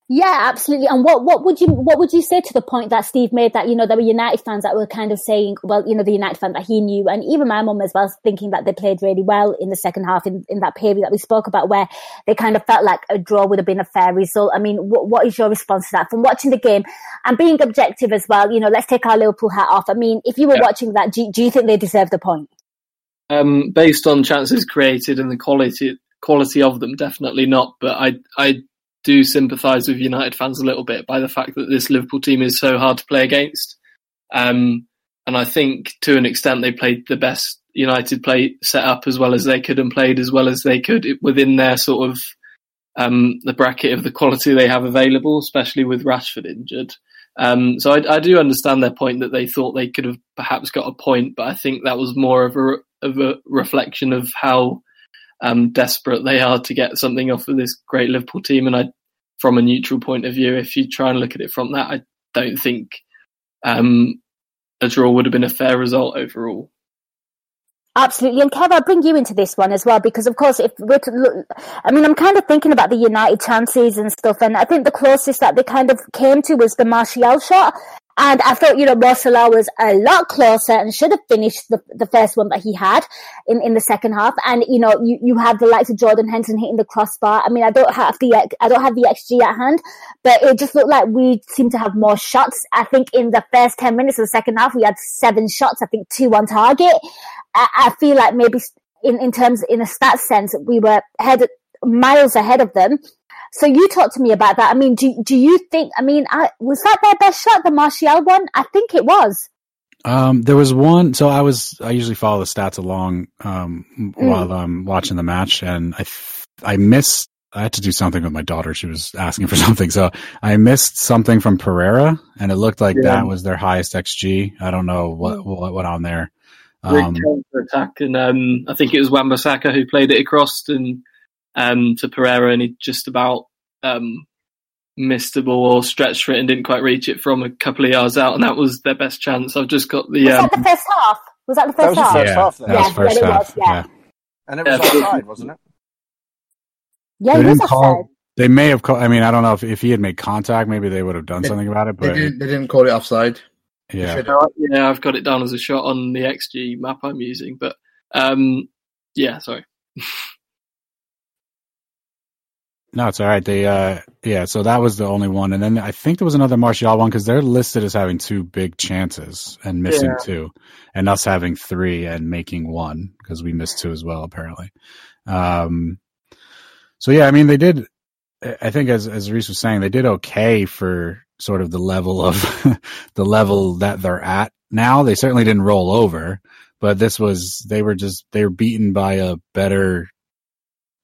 Yeah, absolutely. And what, what would you what would you say to the point that Steve made that you know there were United fans that were kind of saying, well, you know, the United fan that he knew, and even my mum as well, thinking that they played really well in the second half in, in that period that we spoke about, where they kind of felt like a draw would have been a fair result. I mean, what, what is your response to that from watching the game and being objective as well? You know, let's take our Liverpool hat off. I mean, if you were Yeah. watching that, do, do you think they deserved a point? Um, based on chances created and the quality quality of them, definitely not. But I I do sympathise with United fans a little bit by the fact that this Liverpool team is so hard to play against. Um, and I think to an extent they played the best United play set up as well as they could and played as well as they could within their sort of um, the bracket of the quality they have available, especially with Rashford injured. Um, so I, I do understand their point that they thought they could have perhaps got a point, but I think that was more of a of a reflection of how um, desperate they are to get something off of this great Liverpool team. And I, from a neutral point of view, if you try and look at it from that, I don't think um, a draw would have been a fair result overall. Absolutely. And Kev, I'll bring you into this one as well, because of course, if we're to look, I mean, I'm kind of thinking about the United chances and stuff, and I think the closest that they kind of came to was the Martial shot. And I thought, you know, Mo was a lot closer and should have finished the, the first one that he had in, in the second half. And, you know, you, you have the likes of Jordan Henderson hitting the crossbar. I mean, I don't have the, I don't have the XG at hand, but it just looked like we seemed to have more shots. I think in the first 10 minutes of the second half, we had seven shots, I think two on target. I, I feel like maybe in, in terms, in a stats sense, we were ahead, miles ahead of them. So you talk to me about that. I mean, do do you think? I mean, I, was that their best shot, the Martial one? I think it was. Um, there was one. So I was. I usually follow the stats along um, while I'm watching the match, and I th- I missed. I had to do something with my daughter. She was asking for something, so I missed something from Pereira, and it looked like Yeah. that was their highest xG. I don't know what what went on there. Great Um, counter attack, and um, I think it was Wan-Bissaka who played it across and um, to Pereira, and he just about um, missed the ball or stretched for it and didn't quite reach it from a couple of yards out, and that was their best chance. I've just got the Was um, that the first half? Was that the first was the half? yeah, that was Yeah, first yeah, half. yeah. yeah. And it was Yeah. offside, wasn't it? Yeah, They he was didn't call- offside. They may have. Call, I mean, I don't know if if he had made contact, maybe they would have done They- something about it. They But didn't, they didn't call it offside. yeah, yeah, I've got it down as a shot on the XG map I'm using, but um, yeah, sorry. No, it's all right. They, uh, yeah, so that was the only one. And then I think there was another Martial one because they're listed as having two big chances and missing Yeah. two, and us having three and making one because we missed two as well, apparently. Um, so yeah, I mean, they did, I I think as, as Reece was saying, they did okay for sort of the level of the level that they're at now. They certainly didn't roll over, but this was, they were just, they were beaten by a better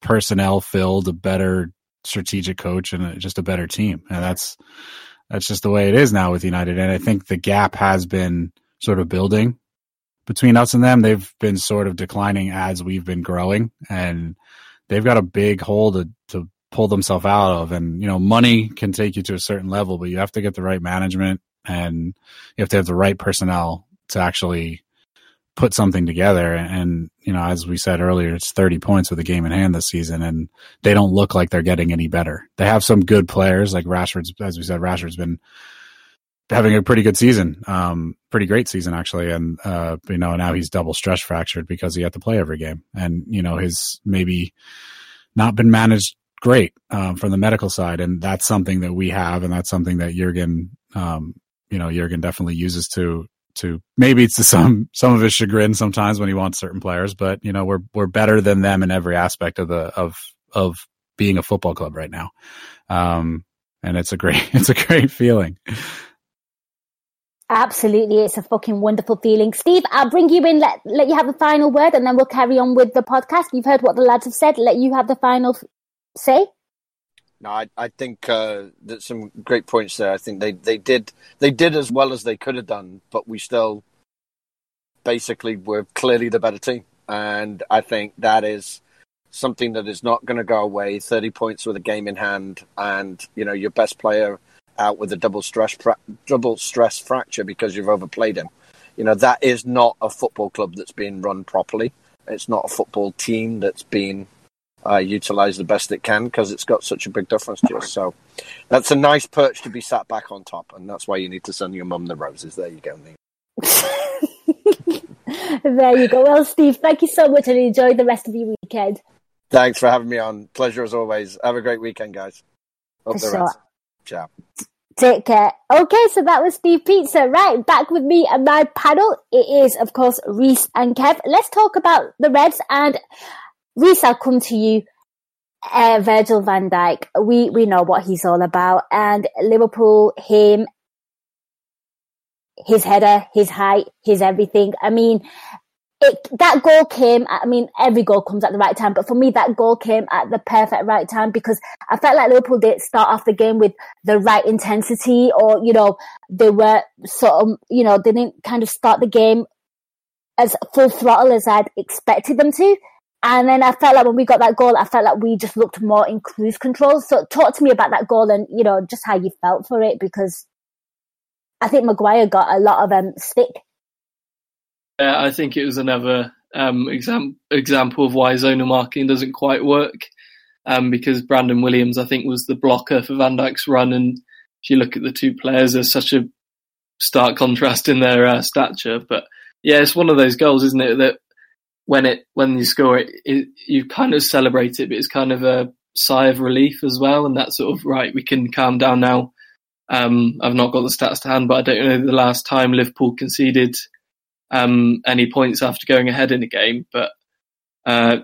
personnel filled, a better strategic coach and just a better team. And that's that's just the way it is now with United. And I think the gap has been sort of building between us and them. They've been sort of declining as we've been growing, and they've got a big hole to to pull themselves out of. And you know, money can take you to a certain level, but you have to get the right management and you have to have the right personnel to actually put something together. And, you know, as we said earlier, it's 30 points with a game in hand this season, and they don't look like they're getting any better. They have some good players, like Rashford's, as we said, Rashford's been having a pretty good season, um, pretty great season actually. And, uh, you know, now he's double stress fractured because he had to play every game. And, you know, his maybe not been managed great, um, from the medical side. And that's something that we have. And that's something that Jurgen, um, you know, Jurgen definitely uses to, to maybe it's to some some of his chagrin sometimes when he wants certain players, but you know we're we're better than them in every aspect of the of of being a football club right now, um, and it's a great it's a great feeling. Absolutely, it's a fucking wonderful feeling. Steve, I'll bring you in. Let let you have the final word, and then we'll carry on with the podcast. You've heard what the lads have said. Let you have the final say. No, I, I think uh, there's some great points there. I think they, they did they did as well as they could have done, but we still basically were clearly the better team, and I think that is something that is not going to go away. Thirty points with a game in hand, and you know your best player out with a double stress fra- double stress fracture because you've overplayed him. You know that is not a football club that's being run properly. It's not a football team that's being uh, utilize the best it can because it's got such a big difference to us. So that's a nice perch to be sat back on top, and that's why you need to send your mum the roses. There you go, there you go. Well, Steve, thank you so much, and enjoy the rest of your weekend. Thanks for having me on. Pleasure as always. Have a great weekend, guys. Up For the sure. Reds. Ciao. Take care. Okay, so that was Steve Pizza. Right, back with me and my panel. It is, of course, Reece and Kev. Let's talk about the Reds and Reece. I'll come to you. Uh, Virgil van Dijk. We we know what he's all about, and Liverpool, him, his header, his height, his everything. I mean, it, that goal came. I mean, every goal comes at the right time, but for me, that goal came at the perfect right time because I felt like Liverpool did start off the game with the right intensity, or you know, they were sort of, you know, they didn't kind of start the game as full throttle as I'd expected them to. And then I felt like when we got that goal, I felt like we just looked more in cruise control. So talk to me about that goal and, you know, just how you felt for it because I think Maguire got a lot of um, stick. Yeah, I think it was another um, exam- example of why zonal marking doesn't quite work. Um, because Brandon Williams, I think, was the blocker for Van Dijk's run, and if you look at the two players, there's such a stark contrast in their uh, stature. But yeah, it's one of those goals, isn't it? That when it when you score it, it, you kind of celebrate it, but it's kind of a sigh of relief as well, and that sort of right, we can calm down now. Um, I've not got the stats to hand, but I don't know the last time Liverpool conceded um, any points after going ahead in a game. But uh,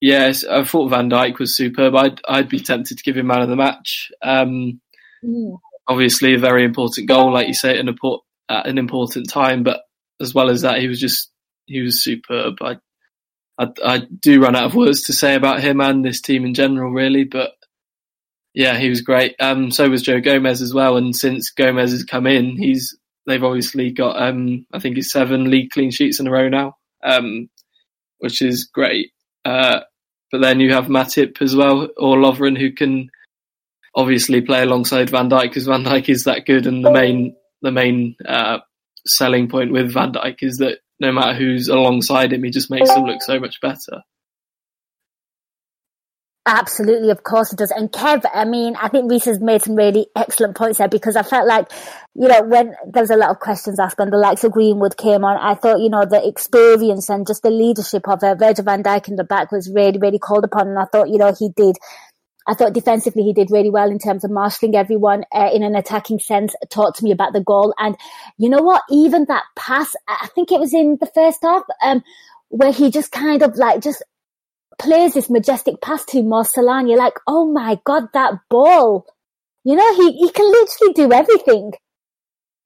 yes, I thought Van Dijk was superb. I'd I'd be tempted to give him man of the match. Um, Mm. obviously, a very important goal, like you say, at an, import, at an important time. But as well as that, he was just he was superb. I, I I do run out of words to say about him and this team in general, really. But Yeah, he was great. Um, so was Joe Gomez as well. And since Gomez has come in, he's they've obviously got um, I think it's seven league clean sheets in a row now, um, which is great. Uh, but then you have Matip as well, or Lovren, who can obviously play alongside Van Dijk because Van Dijk is that good, and the main the main uh, selling point with Van Dijk is that no matter who's alongside him, he just makes him look so much better. Absolutely, of course it does. And Kev, I mean, I think Reece has made some really excellent points there because I felt like, you know, when there was a lot of questions asked when the likes of Greenwood came on, I thought, you know, the experience and just the leadership of uh, Virgil van Dijk in the back was really, really called upon. And I thought, you know, he did. I thought defensively he did really well in terms of marshalling everyone uh, in an attacking sense. Talked to me about the goal, and you know what? Even that pass, I think it was in the first half, um, where he just kind of like just plays this majestic pass to Salah. You're like, oh my god, that ball! You know, he he can literally do everything.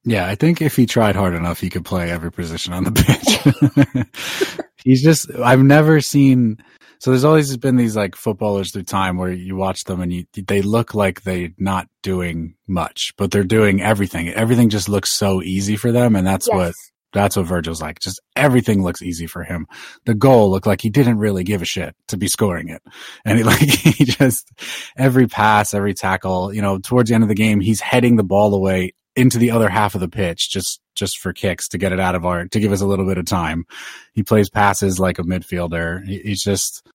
Yeah, I think if he tried hard enough, he could play every position on the pitch. He's just, I've never seen, so there's always been these like footballers through time where you watch them and you, they look like they're not doing much, but they're doing everything. Everything just looks so easy for them. And that's Yes. what, that's what Virgil's like. Just everything looks easy for him. The goal looked like he didn't really give a shit to be scoring it. And he like, he just, every pass, every tackle, you know, towards the end of the game, he's heading the ball away into the other half of the pitch just, just for kicks to get it out of our, to give us a little bit of time. He plays passes like a midfielder. He, he's just,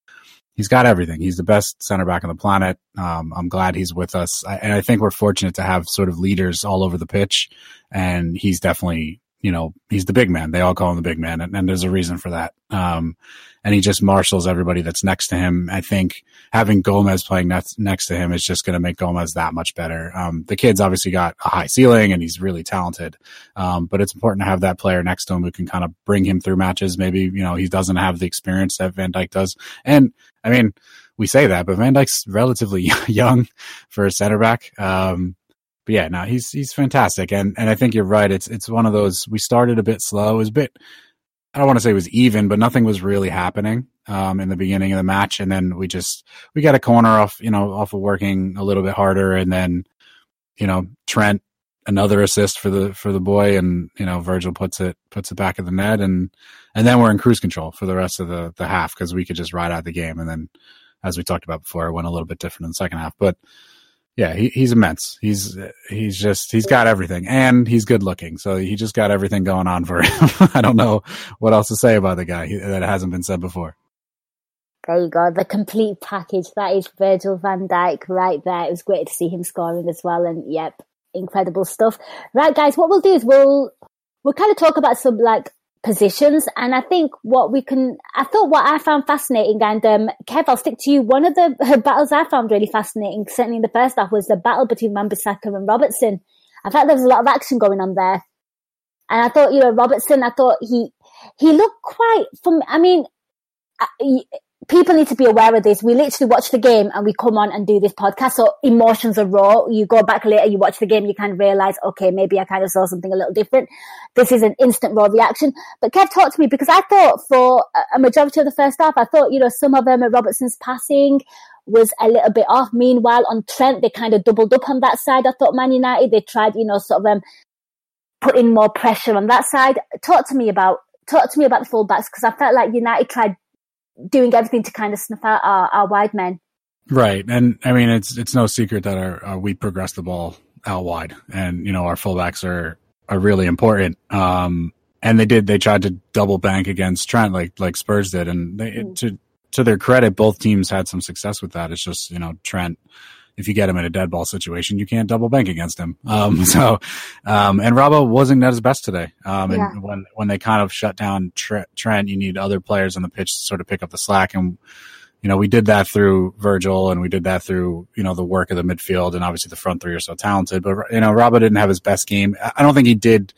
he's got everything. He's the best center back on the planet. Um, I'm glad he's with us. I, and I think we're fortunate to have sort of leaders all over the pitch. And he's definitely, you know, he's the big man. They all call him the big man. And, and there's a reason for that. Um, and he just marshals everybody that's next to him. I think having Gomez playing next, next to him is just going to make Gomez that much better. Um, the kid's obviously got a high ceiling and he's really talented. Um, but it's important to have that player next to him who can kind of bring him through matches. Maybe, you know, he doesn't have the experience that Van Dijk does. And I mean, we say that, but Van Dijk's relatively young for a center back. Um, but yeah, no, he's he's fantastic, and and I think you're right. It's it's one of those. We started a bit slow. It was a bit. I don't want to say it was even, but nothing was really happening um, in the beginning of the match, and then we just we got a corner off, you know, off of working a little bit harder, and then you know Trent another assist for the for the boy, and you know Virgil puts it puts it back in the net, and and then we're in cruise control for the rest of the the half because we could just ride out the game, and then as we talked about before, it went a little bit different in the second half, but yeah, he, he's immense. He's he's just he's got everything, and he's good looking. So he just got everything going on for him. I don't know what else to say about the guy that hasn't been said before. There you go, the complete package. That is Virgil van Dijk right there. It was great to see him scoring as well, and yep, incredible stuff. Right, guys, what we'll do is we'll we'll kind of talk about some like positions, and I think what we can. I thought what I found fascinating, and um, Kev, I'll stick to you. One of the battles I found really fascinating, certainly in the first half, was the battle between Wan-Bissaka and Robertson. I felt there was a lot of action going on there, and I thought, you know, Robertson. I thought he he looked quite. From I mean. People need to be aware of this. We literally watch the game and we come on and do this podcast. So emotions are raw. You go back later, you watch the game, you kind of realize, okay, maybe I kind of saw something a little different. This is an instant raw reaction. But Kev talked to me because I thought for a majority of the first half, I thought, you know, some of Emma Robertson's passing was a little bit off. Meanwhile, on Trent, they kind of doubled up on that side. I thought Man United, they tried, you know, sort of um, putting more pressure on that side. Talk to me about, talk to me about the fullbacks because I felt like United tried doing everything to kind of snuff out our, our wide men. Right, and I mean it's it's no secret that our, our we progress the ball out wide, and you know our fullbacks are are really important. Um, and they did they tried to double bank against Trent like like Spurs did, and they Mm. to to their credit, both teams had some success with that. It's just you know Trent. If you get him in a dead ball situation, you can't double bank against him. Um, so, um, and Robbo wasn't at his best today. Um, and Yeah. when, when they kind of shut down Trent, you need other players on the pitch to sort of pick up the slack. And, you know, we did that through Virgil and we did that through, you know, the work of the midfield and obviously the front three are so talented, but, you know, Robbo didn't have his best game. I don't think he did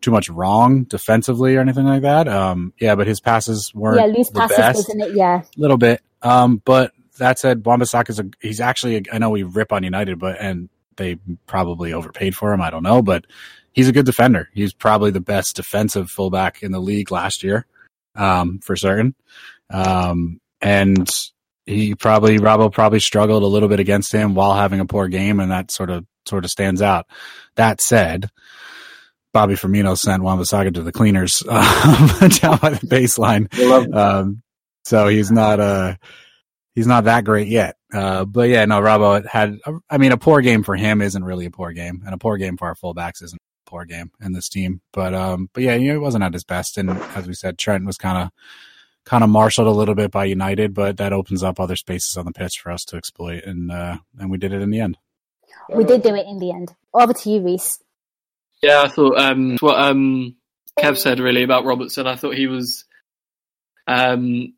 too much wrong defensively or anything like that. Um, yeah, but his passes weren't Yeah, loose passes, best wasn't it? Yeah. little bit. Um, but that said, Wan-Bissaka is a he's actually a, I know we rip on United, but and they probably overpaid for him. I don't know, but he's a good defender. He's probably the best defensive fullback in the league last year, um, for certain. Um, and he probably Robbo probably struggled a little bit against him while having a poor game, and that sort of sort of stands out. That said, Bobby Firmino sent Wan-Bissaka to the cleaners um, down by the baseline, um, so he's not uh he's not that great yet. Uh, but yeah, no, Robbo had. I mean, a poor game for him isn't really a poor game, and a poor game for our fullbacks isn't a poor game in this team. But um, but yeah, you know, it wasn't at his best, and as we said, Trent was kind of kind of marshaled a little bit by United, but that opens up other spaces on the pitch for us to exploit, and uh, and we did it in the end. We did do it in the end. Over to you, Reece. Yeah, I thought um, what um, Kev said really about Robertson. I thought he was um,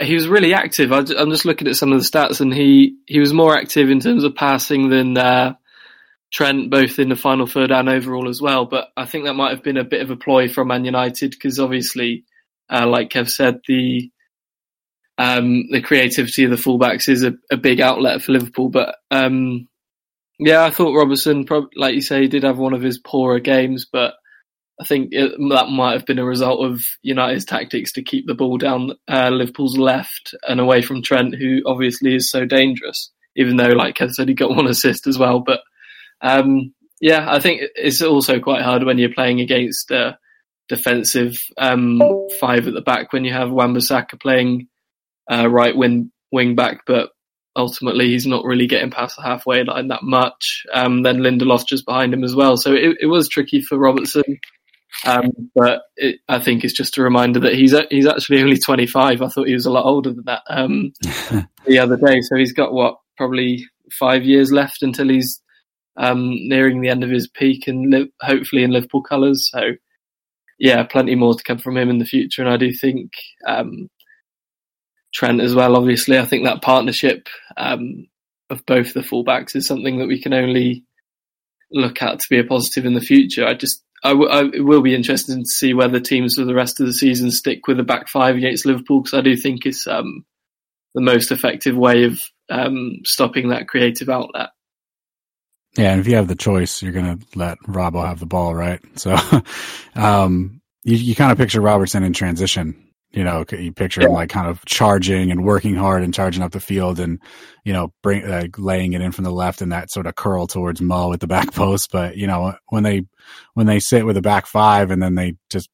he was really active. I, am just looking at some of the stats, and he he was more active in terms of passing than uh, Trent, both in the final third and overall as well. But I think that might have been a bit of a ploy from Man United because obviously uh, like Kev said, the um, the creativity of the fullbacks is a, a big outlet for Liverpool. But um, yeah, I thought Robertson, like you say, he did have one of his poorer games, but I think it, that might have been a result of United's tactics to keep the ball down uh, Liverpool's left and away from Trent, who obviously is so dangerous. Even though, like Kev said, he got one assist as well. But um, yeah, I think it's also quite hard when you're playing against. Uh, defensive um, five at the back when you have Wan-Bissaka playing uh, right wing wing back, but ultimately he's not really getting past the halfway line that much. Um, then Lindelof just behind him as well, so it, it was tricky for Robertson. Um, but it, I think it's just a reminder that he's he's actually only 25. I thought he was a lot older than that um, the other day. So he's got what probably five years left until he's um, nearing the end of his peak and li- hopefully in Liverpool colours. So yeah, plenty more to come from him in the future. And I do think um, Trent as well. Obviously, I think that partnership um, of both the fullbacks is something that we can only look at to be a positive in the future. I just I, w- I it will be interesting to see whether teams for the rest of the season stick with a back five against Liverpool because I do think it's um, the most effective way of um, stopping that creative outlet. Yeah, and if you have the choice, you're going to let Robbo have the ball, right? So, um, you, you kind of picture Robertson in transition. You know, you picture yeah. him like kind of charging and working hard and charging up the field and, you know, bring, uh, laying it in from the left and that sort of curl towards Mo at the back post. But, you know, when they, when they sit with a back five and then they just,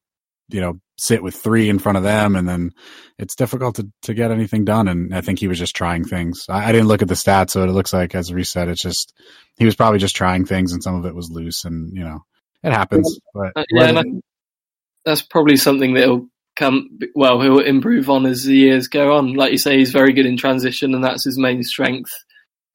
you know, sit with three in front of them, and then it's difficult to, to get anything done. And I think he was just trying things. I, I didn't look at the stats, so it looks like, as said, it's just he was probably just trying things, and some of it was loose, and you know, it happens. But uh, yeah, that's probably something that'll come. Well, he'll improve on as the years go on. Like you say, he's very good in transition, and that's his main strength.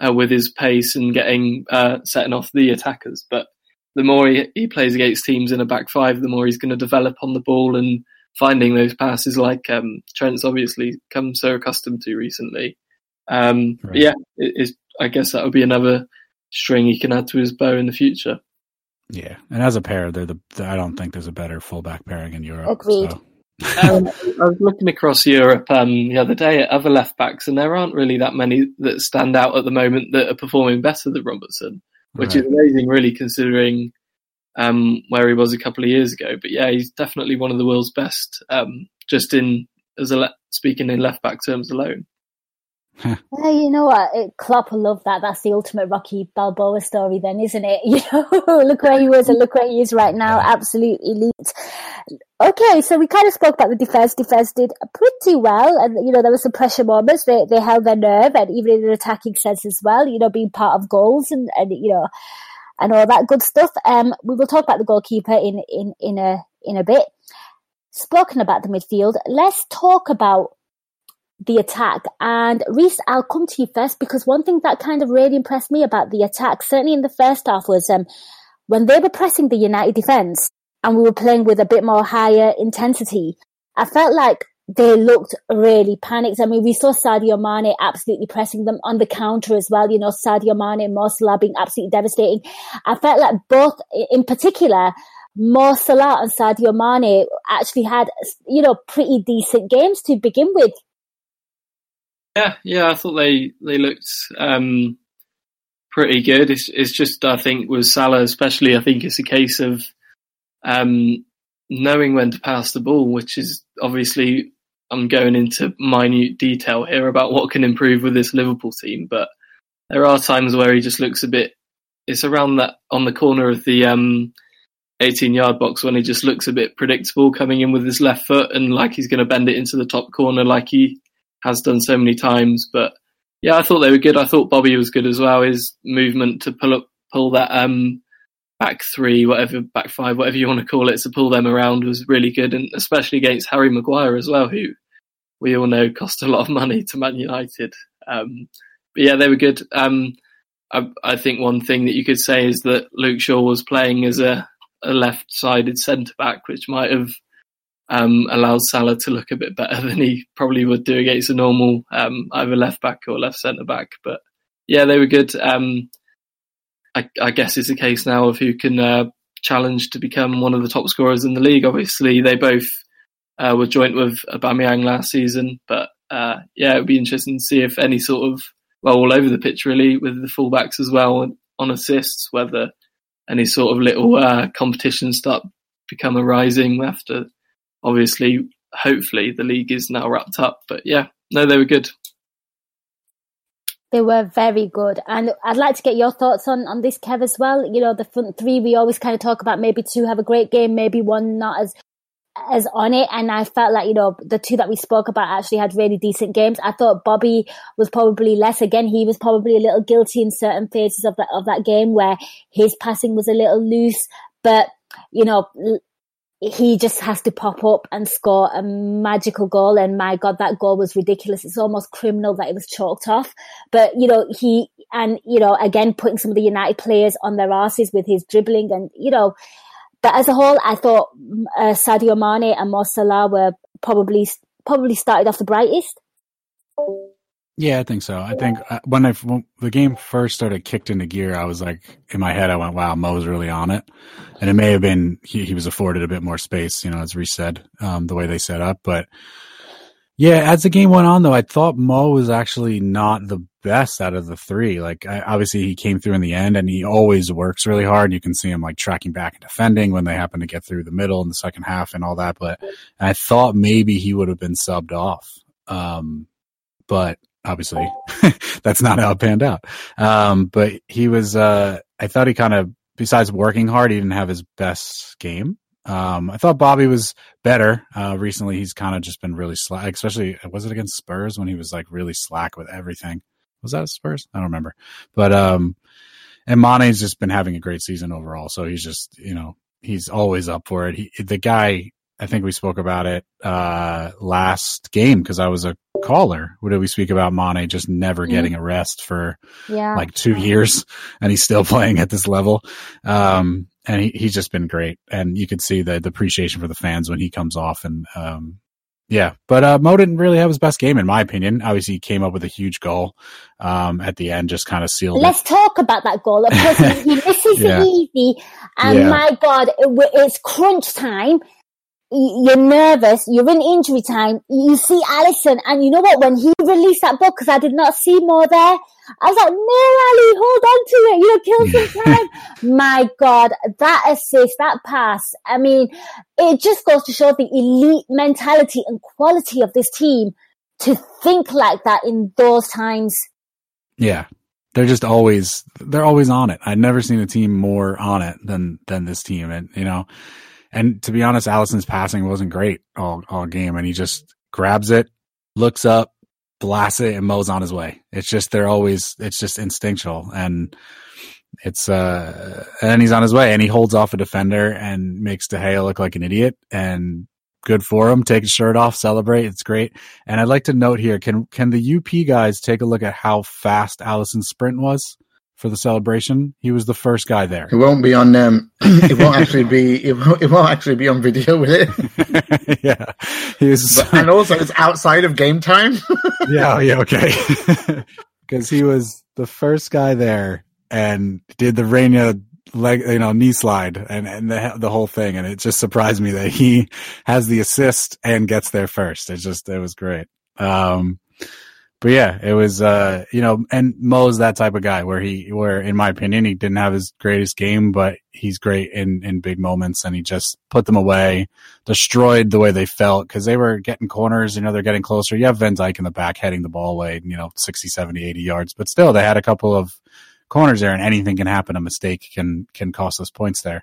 Uh, with his pace and getting uh, setting off the attackers, but the more he, he plays against teams in a back five, the more he's going to develop on the ball and finding those passes like um, Trent's obviously come so accustomed to recently. Um, right. Yeah, it, I guess that would be another string he can add to his bow in the future. Yeah, and as a pair, they're the, I don't think there's a better fullback pairing in Europe. Agreed. So. Um, I was looking across Europe um, the other day at other left backs, and there aren't really that many that stand out at the moment that are performing better than Robertson, which right. is amazing, really, considering um, where he was a couple of years ago. But yeah, he's definitely one of the world's best, um, just in as a le- speaking in left back terms alone. Hey, you know what? Klopp will love that. That's the ultimate Rocky Balboa story, then, isn't it? You know, look where he was and look where he is right now. Absolute elite. Okay, so we kind of spoke about the defense. Defense did pretty well, and you know there were some pressure moments. They they held their nerve, and even in an attacking sense as well. You know, being part of goals and and you know and all that good stuff. Um, we will talk about the goalkeeper in, in, in a in a bit. Spoken about the midfield, let's talk about the attack. And Reece, I'll come to you first because one thing that kind of really impressed me about the attack, certainly in the first half, was um, when they were pressing the United defence and we were playing with a bit more higher intensity. I felt like they looked really panicked. I mean, we saw Sadio Mane absolutely pressing them on the counter as well. You know, Sadio Mane and Mo Salah being absolutely devastating. I felt like both, in particular, Mo Salah and Sadio Mane actually had, you know, pretty decent games to begin with. Yeah, yeah, I thought they they looked um, pretty good. It's, it's just I think with Salah especially, I think it's a case of um, knowing when to pass the ball, which is obviously I'm going into minute detail here about what can improve with this Liverpool team, but there are times where he just looks a bit. It's around that on the corner of the um, 18 yard box when he just looks a bit predictable coming in with his left foot and like he's going to bend it into the top corner like he has done so many times. But yeah, I thought they were good. I thought Bobby was good as well. His movement to pull up, pull that um, back three, whatever, back five, whatever you want to call it, to pull them around was really good, and especially against Harry Maguire as well, who we all know cost a lot of money to Man United. Um, but yeah, they were good. Um, I, I, think one thing that you could say is that Luke Shaw was playing as a, a left-sided centre back, which might have um, allowed Salah to look a bit better than he probably would do against a normal um, either left back or left centre back. But yeah, they were good. Um, I, I, guess it's a case now of who can uh, challenge to become one of the top scorers in the league. Obviously, they both uh, were joint with Aubameyang last season, but uh, yeah, it would be interesting to see if any sort of well, all over the pitch really with the fullbacks as well on assists, whether any sort of little uh, competitions start become arising after obviously, hopefully the league is now wrapped up. But yeah, no, they were good. They were very good. And I'd like to get your thoughts on, on this, Kev, as well. You know, the front three, we always kind of talk about maybe two have a great game, maybe one not as as on it. And I felt like, you know, the two that we spoke about actually had really decent games. I thought Bobby was probably less. Again, he was probably a little guilty in certain phases of that, of that game where his passing was a little loose. But, you know, he just has to pop up and score a magical goal. And my God, that goal was ridiculous. It's almost criminal that it was chalked off. But, you know, he, and, you know, again, putting some of the United players on their asses with his dribbling and, you know, but as a whole, I thought uh, Sadio Mane and Mo Salah were probably, probably started off the brightest. Yeah, I think so. I think uh, when I when the game first started kicked into gear, I was like in my head, I went, "Wow, Mo's really on it," and it may have been he, he was afforded a bit more space, you know, as Reece said, um, the way they set up. But yeah, as the game went on, though, I thought Mo was actually not the best out of the three. Like, I, obviously, he came through in the end, and he always works really hard. You can see him like tracking back and defending when they happen to get through the middle in the second half and all that. But I thought maybe he would have been subbed off. Um, but obviously that's not how it panned out. Um, but he was, uh, I thought he kind of, besides working hard, he didn't have his best game. Um, I thought Bobby was better. Uh, recently he's kind of just been really slack, especially, was it against Spurs when he was like really slack with everything? Was that Spurs? I don't remember. But, um, and Mane's just been having a great season overall. So he's just, you know, he's always up for it. He, the guy, I think we spoke about it uh, last game because I was a caller. What did we speak about? Mane just never mm-hmm. getting a rest for yeah. like two years, and he's still playing at this level. Um, and he, he's just been great, and you can see the, the appreciation for the fans when he comes off. And um, yeah, but uh, Mo didn't really have his best game, in my opinion. Obviously, he came up with a huge goal um, at the end, just kind of sealed. Let's it. talk about that goal. Of course, he misses yeah. it easy, and yeah. my God, it, it's crunch time you're nervous, you're in injury time, you see Alisson, and you know what? When he released that book, because I did not see more there, I was like, no, Ali, hold on to it, you know, kill some time. My God, that assist, that pass, I mean, it just goes to show the elite mentality and quality of this team to think like that in those times. Yeah. They're just always, they're always on it. I've never seen a team more on it than, than this team. And, you know, and to be honest, Alisson's passing wasn't great all, all game, and he just grabs it, looks up, blasts it, and Mo's on his way. It's just they're always it's just instinctual, and it's uh and he's on his way, and he holds off a defender and makes De Gea look like an idiot, and good for him. Take his shirt off, celebrate. It's great. And I'd like to note here: can can the UP guys take a look at how fast Alisson's sprint was? For the celebration. He was the first guy there. It won't be on. Um, it won't actually be. It won't, it won't actually be on video with it. yeah, he was, but, and also it's outside of game time. yeah. Yeah. Okay. Because he was the first guy there and did the Reina leg, you know, knee slide and, and the, the whole thing. And it just surprised me that he has the assist and gets there first. It just, it was great. Um, but yeah, it was, uh, you know, and Mo's that type of guy where he, where in my opinion, he didn't have his greatest game, but he's great in, in big moments and he just put them away, destroyed the way they felt because they were getting corners, you know, they're getting closer. You have Van Dijk in the back heading the ball away, you know, 60, 70, 80 yards, but still they had a couple of corners there and anything can happen. A mistake can, can cost us points there.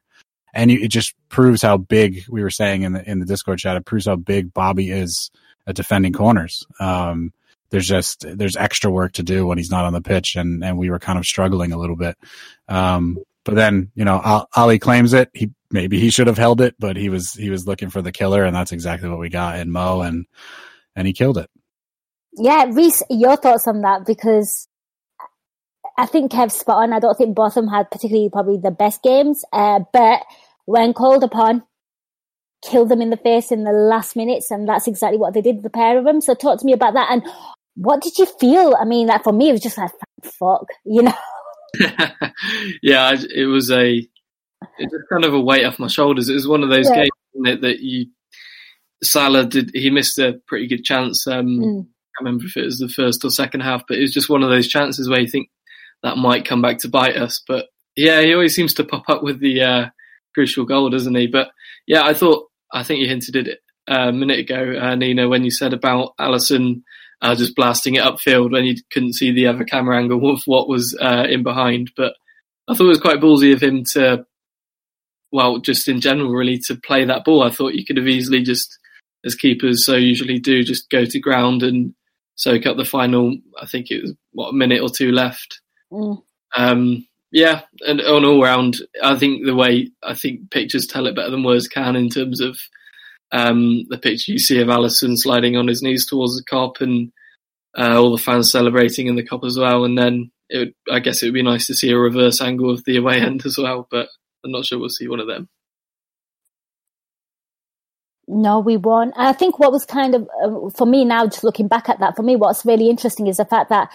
And it just proves how big we were saying in the, in the Discord chat. It proves how big Bobby is at defending corners. Um, there's just there's extra work to do when he's not on the pitch, and and we were kind of struggling a little bit. Um, but then you know Ali claims it. He maybe he should have held it, but he was he was looking for the killer, and that's exactly what we got in Mo, and and he killed it. Yeah, Reece, your thoughts on that because I think Kev's spot on. I don't think Botham had particularly probably the best games, uh, but when called upon, killed them in the face in the last minutes, and that's exactly what they did, the pair of them. So talk to me about that. And what did you feel? I mean, like for me, it was just like fuck, you know. yeah, it was a it was kind of a weight off my shoulders. It was one of those yeah. games that you Salah did. He missed a pretty good chance. Um, mm. I remember if it was the first or second half, but it was just one of those chances where you think that might come back to bite us. But yeah, he always seems to pop up with the uh, crucial goal, doesn't he? But yeah, I thought I think you hinted at it a minute ago, uh, Nina, when you said about Alisson uh, just blasting it upfield when you couldn't see the other camera angle of what was uh, in behind. But I thought it was quite ballsy of him to, well, just in general, really, to play that ball. I thought you could have easily just, as keepers so usually do, just go to ground and soak up the final. I think it was what a minute or two left. Mm. Um, yeah, and on all round, I think the way I think pictures tell it better than words can in terms of um, the picture you see of Alisson sliding on his knees towards the Kop and uh, all the fans celebrating in the Kop as well. And then would, I guess it would be nice to see a reverse angle of the away end as well, but I'm not sure we'll see one of them. No, we won't. I think what was kind of, uh, for me now, just looking back at that, for me, what's really interesting is the fact that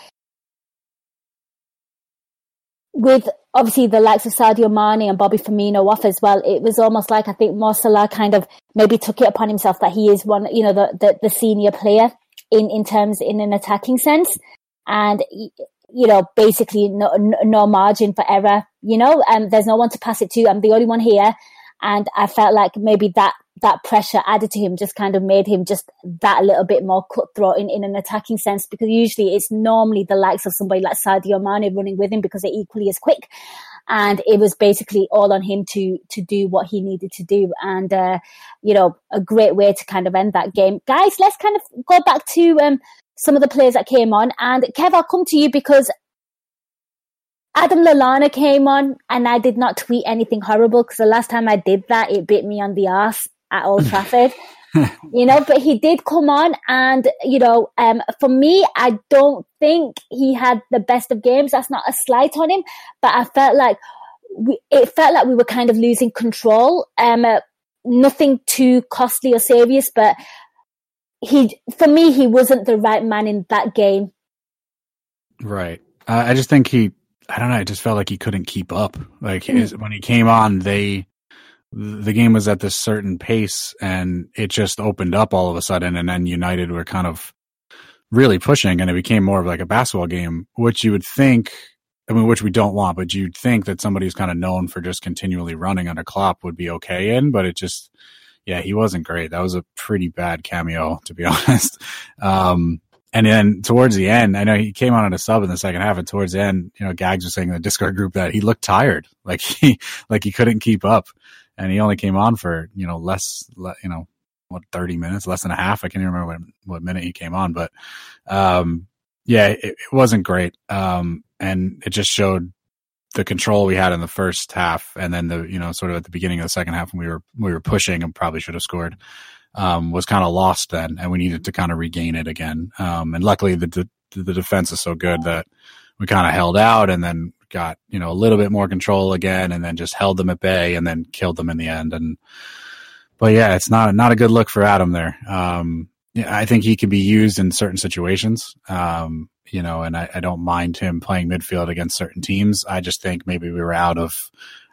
with obviously the likes of Sadio Mane and Bobby Firmino off as well, it was almost like I think Mo Salah kind of maybe took it upon himself that he is one, you know, the, the, the senior player in, in terms in an attacking sense. And, you know, basically no, no margin for error, you know, and there's no one to pass it to. I'm the only one here. And I felt like maybe that that pressure added to him just kind of made him just that little bit more cutthroat in, in an attacking sense because usually it's normally the likes of somebody like Sadio Mane running with him because they're equally as quick. And it was basically all on him to to do what he needed to do, and uh, you know a great way to kind of end that game, guys. Let's kind of go back to um, some of the players that came on, and Kev, I'll come to you because Adam Lallana came on, and I did not tweet anything horrible because the last time I did that, it bit me on the ass at Old Trafford. you know, but he did come on and, you know, um, for me, I don't think he had the best of games. That's not a slight on him, but I felt like we, it felt like we were kind of losing control. Um, uh, nothing too costly or serious, but he, for me, he wasn't the right man in that game. Right. Uh, I just think he, I don't know. I just felt like he couldn't keep up. Like his, when he came on, they the game was at this certain pace and it just opened up all of a sudden and then United were kind of really pushing and it became more of like a basketball game, which you would think I mean, which we don't want, but you'd think that somebody who's kind of known for just continually running under Klopp would be okay in, but it just, yeah, he wasn't great. That was a pretty bad cameo, to be honest. Um, and then towards the end, I know he came on at a sub in the second half, and towards the end, you know, Gags was saying in the Discord group that he looked tired, like he, like he couldn't keep up and he only came on for you know less, you know, what thirty minutes, less than a half. I can't even remember what, what minute he came on, but um, yeah, it, it, wasn't great, um, and it just showed the control we had in the first half, and then the you know sort of at the beginning of the second half when we were we were pushing and probably should have scored. Um, was kind of lost then, and we needed to kind of regain it again. Um, and luckily, the, the the defense is so good that we kind of held out, and then got you know a little bit more control again, and then just held them at bay, and then killed them in the end. And but yeah, it's not not a good look for Adam there. Um, I think he can be used in certain situations. Um, you know, and I, I, don't mind him playing midfield against certain teams. I just think maybe we were out of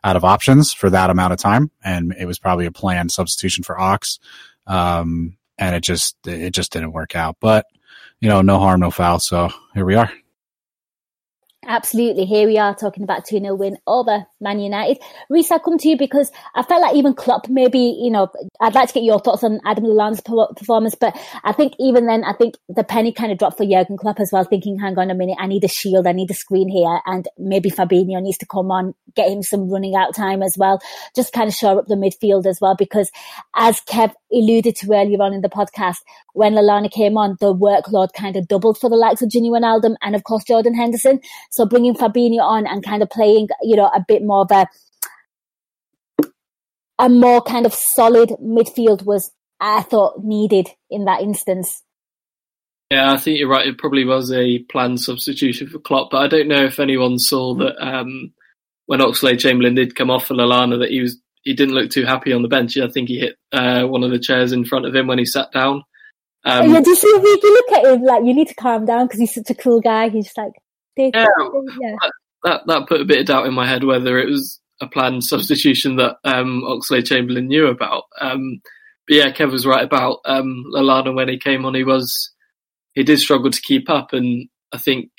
out of options for that amount of time, and it was probably a planned substitution for Ox. Um, and it just it just didn't work out. But you know, no harm, no foul. So here we are. Absolutely. Here we are talking about 2 0 win over Man United. Reece, I come to you because I felt like even Klopp, maybe, you know, I'd like to get your thoughts on Adam Lallana's performance, but I think even then, I think the penny kind of dropped for Jurgen Klopp as well, thinking, hang on a minute, I need a shield, I need a screen here, and maybe Fabinho needs to come on, get him some running out time as well, just kind of shore up the midfield as well, because as Kev alluded to earlier on in the podcast, when Lallana came on, the workload kind of doubled for the likes of Gini Wijnaldum and of course Jordan Henderson. So bringing Fabinho on and kind of playing, you know, a bit more of a a more kind of solid midfield was, I thought, needed in that instance. Yeah, I think you're right. It probably was a planned substitution for Klopp, but I don't know if anyone saw that um, when Oxlade-Chamberlain did come off for Lallana that he was he didn't look too happy on the bench. I think he hit uh, one of the chairs in front of him when he sat down. Um, yeah, do you? If you look at him, like you need to calm down because he's such a cool guy. He's just like, yeah, yeah. That, that, that put a bit of doubt in my head whether it was a planned substitution that um, Oxlade Chamberlain knew about. Um, but yeah, Kev was right about um, Lallana when he came on. He was he did struggle to keep up, and I think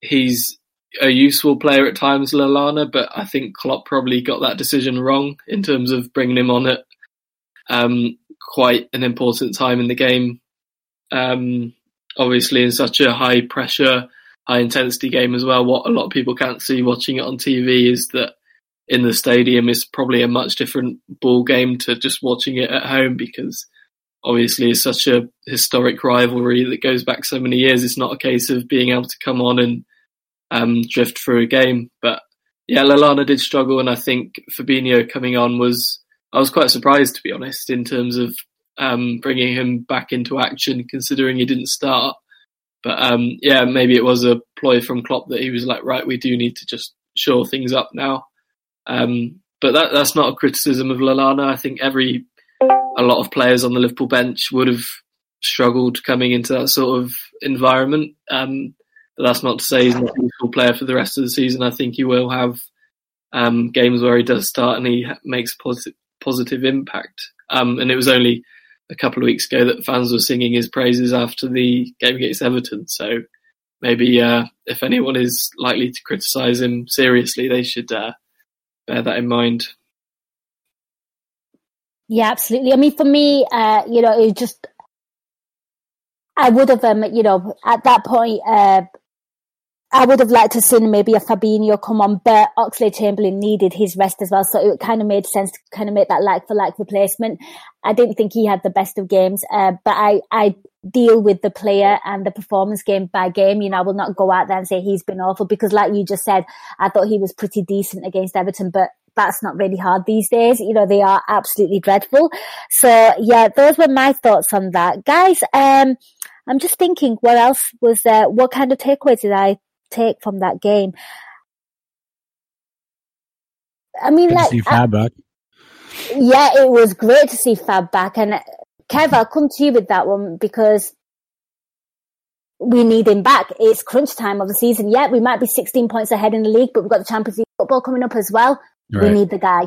he's a useful player at times, Lallana. But I think Klopp probably got that decision wrong in terms of bringing him on at um, quite an important time in the game. Um, obviously, in such a high pressure, high intensity game as well. What a lot of people can't see watching it on TV is that in the stadium is probably a much different ball game to just watching it at home because obviously it's such a historic rivalry that goes back so many years. It's not a case of being able to come on and um, drift through a game. But yeah, Lallana did struggle, and I think Fabinho coming on was I was quite surprised to be honest in terms of um, bringing him back into action, considering he didn't start. But um, yeah, maybe it was a ploy from Klopp that he was like, right, we do need to just shore things up now. Um, but that, that's not a criticism of Lallana. I think every a lot of players on the Liverpool bench would have struggled coming into that sort of environment. Um, but that's not to say he's not a useful player for the rest of the season. I think he will have um, games where he does start and he makes a positive positive impact. Um, and it was only a couple of weeks ago that fans were singing his praises after the game against Everton. So maybe uh, if anyone is likely to criticise him seriously, they should uh, bear that in mind. Yeah, absolutely. I mean, for me, uh, you know, it just I would have, um, you know, at that point, uh, I would have liked to seen maybe a Fabinho come on, but Oxlade-Chamberlain needed his rest as well, so it kind of made sense to kind of make that like for like replacement. I didn't think he had the best of games, uh, but I I deal with the player and the performance game by game. You know, I will not go out there and say he's been awful because, like you just said, I thought he was pretty decent against Everton, but that's not really hard these days. You know, they are absolutely dreadful. So yeah, those were my thoughts on that, guys. Um, I'm just thinking, what else was there? What kind of takeaways did I take from that game. I mean, Good like, see Fab back. yeah, it was great to see Fab back. And uh, Kev, I'll come to you with that one because we need him back. It's crunch time of the season. Yeah, we might be 16 points ahead in the league, but we've got the Champions League football coming up as well. Right. We need the guy.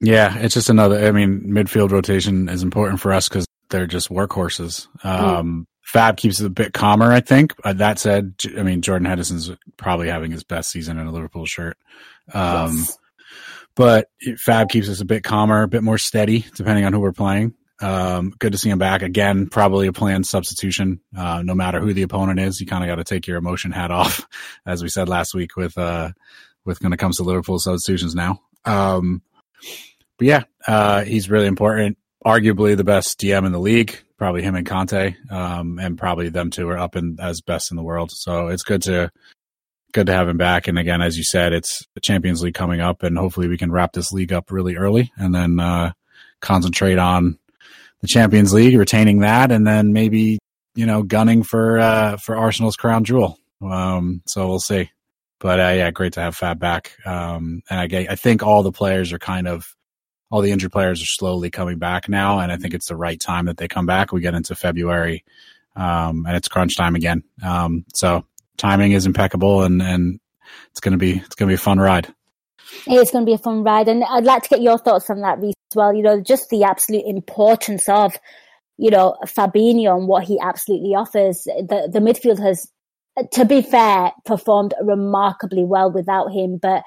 Yeah, it's just another. I mean, midfield rotation is important for us because they're just workhorses. Hmm. Um, Fab keeps it a bit calmer, I think. Uh, that said, I mean, Jordan Henderson's probably having his best season in a Liverpool shirt. Um, yes. But Fab keeps us a bit calmer, a bit more steady, depending on who we're playing. Um, good to see him back again. Probably a planned substitution. Uh, no matter who the opponent is, you kind of got to take your emotion hat off, as we said last week with uh, with when it comes to Liverpool substitutions now. Um, but yeah, uh, he's really important. Arguably the best DM in the league probably him and Kanté, um, and probably them two are up in as best in the world. So it's good to good to have him back. And again, as you said, it's the Champions League coming up, and hopefully we can wrap this league up really early, and then uh, concentrate on the Champions League, retaining that, and then maybe you know gunning for uh, for Arsenal's crown jewel. Um, so we'll see. But uh, yeah, great to have Fab back. Um, and I, I think all the players are kind of all the injured players are slowly coming back now, and I think it's the right time that they come back. We get into February, um, and it's crunch time again. Um, so timing is impeccable, and and it's gonna be it's gonna be a fun ride. It's going to be a fun ride, and I'd like to get your thoughts on that, Reece, as well. You know, just the absolute importance of you know, Fabinho and what he absolutely offers. The, the midfield has, to be fair, performed remarkably well without him, but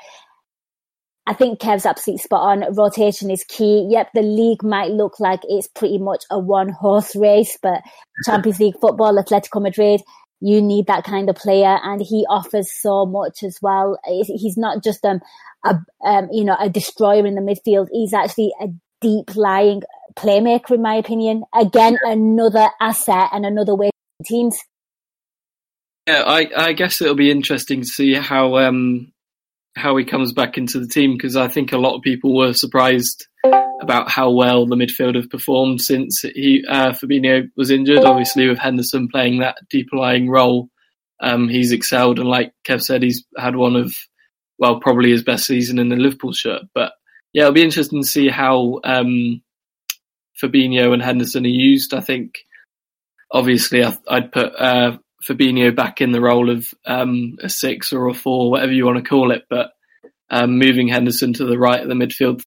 I think Kev's absolutely spot on. Rotation is key. Yep, the league might look like it's pretty much a one horse race, but Champions League football, Atletico Madrid, you need that kind of player, and he offers so much as well. He's not just um, a um, you know a destroyer in the midfield. He's actually a deep lying playmaker, in my opinion. Again, another asset and another way teams. Yeah, I, I guess it'll be interesting to see how um, how he comes back into the team because I think a lot of people were surprised about how well the midfield have performed since he uh, Fabinho was injured. Obviously, with Henderson playing that deep lying role, um, he's excelled, and like Kev said, he's had one of well, probably his best season in the Liverpool shirt. But yeah, it'll be interesting to see how um, Fabinho and Henderson are used. I think obviously I'd put uh, Fabinho back in the role of um, a six or a four, whatever you want to call it. But um, moving Henderson to the right of the midfield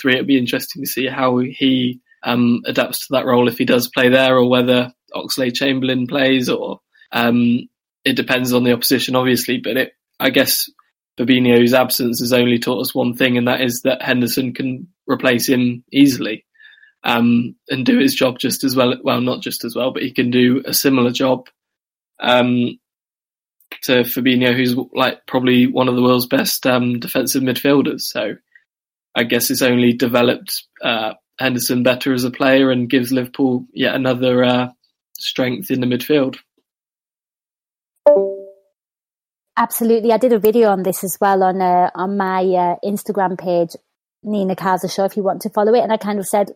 three, it'd be interesting to see how he um, adapts to that role if he does play there, or whether Oxlade-Chamberlain plays, or um, it depends on the opposition, obviously. But it, I guess Fabinho's absence has only taught us one thing, and that is that Henderson can replace him easily um, and do his job just as well. Well, not just as well, but he can do a similar job um, to Fabinho, who's like probably one of the world's best um, defensive midfielders. So I guess it's only developed uh, Henderson better as a player and gives Liverpool yet another uh, strength in the midfield. Absolutely, I did a video on this as well on uh, on my uh, Instagram page, Nina Kauser Show, if you want to follow it. And I kind of said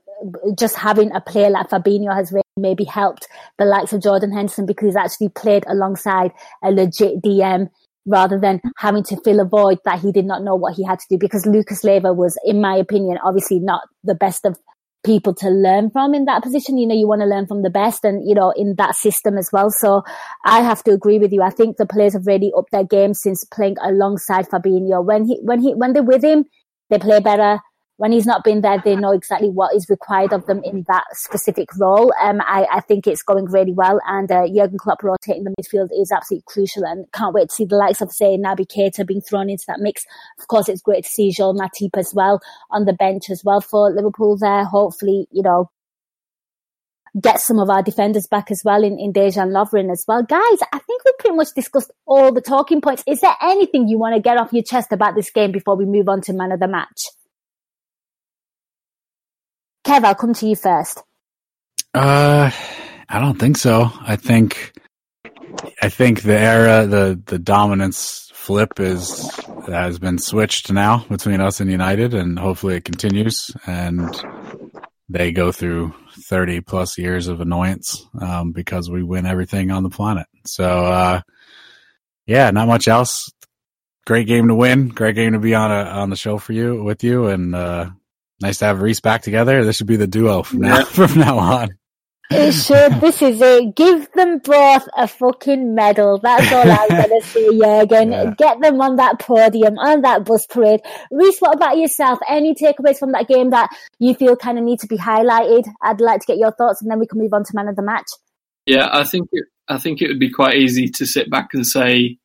just having a player like Fabinho has really maybe helped the likes of Jordan Henderson because he's actually played alongside a legit DM rather than having to fill a void that he did not know what he had to do because Lucas Leiva was, in my opinion, obviously not the best of people to learn from in that position. You know, you want to learn from the best and, you know, in that system as well. So I have to agree with you. I think the players have really upped their game since playing alongside Fabinho. When he, when he, when they're with him, they play better when he's not been there, they know exactly what is required of them in that specific role. Um, I, I think it's going really well, and uh, Jurgen Klopp rotating the midfield is absolutely crucial, and can't wait to see the likes of say Naby Keita being thrown into that mix. Of course, it's great to see Joel Matip as well on the bench as well for Liverpool. There, hopefully, you know, get some of our defenders back as well in, in Dejan Lovren as well. Guys, I think we pretty much discussed all the talking points. Is there anything you want to get off your chest about this game before we move on to man of the match? Kev, I'll come to you first. Uh, I don't think so. I think, I think the era, the the dominance flip is has been switched now between us and United, and hopefully it continues. And they go through thirty plus years of annoyance um, because we win everything on the planet. So, uh, yeah, not much else. Great game to win. Great game to be on a on the show for you with you, and uh, Nice to have Reece back together. This should be the duo from now from now on. It should. This is it. Give them both a fucking medal. That's all I'm gonna say, Jurgen. Yeah. Get them on that podium, on that bus parade. Reece, what about yourself? Any takeaways from that game that you feel kind of need to be highlighted? I'd like to get your thoughts, and then we can move on to man of the match. Yeah, I think it, I think it would be quite easy to sit back and say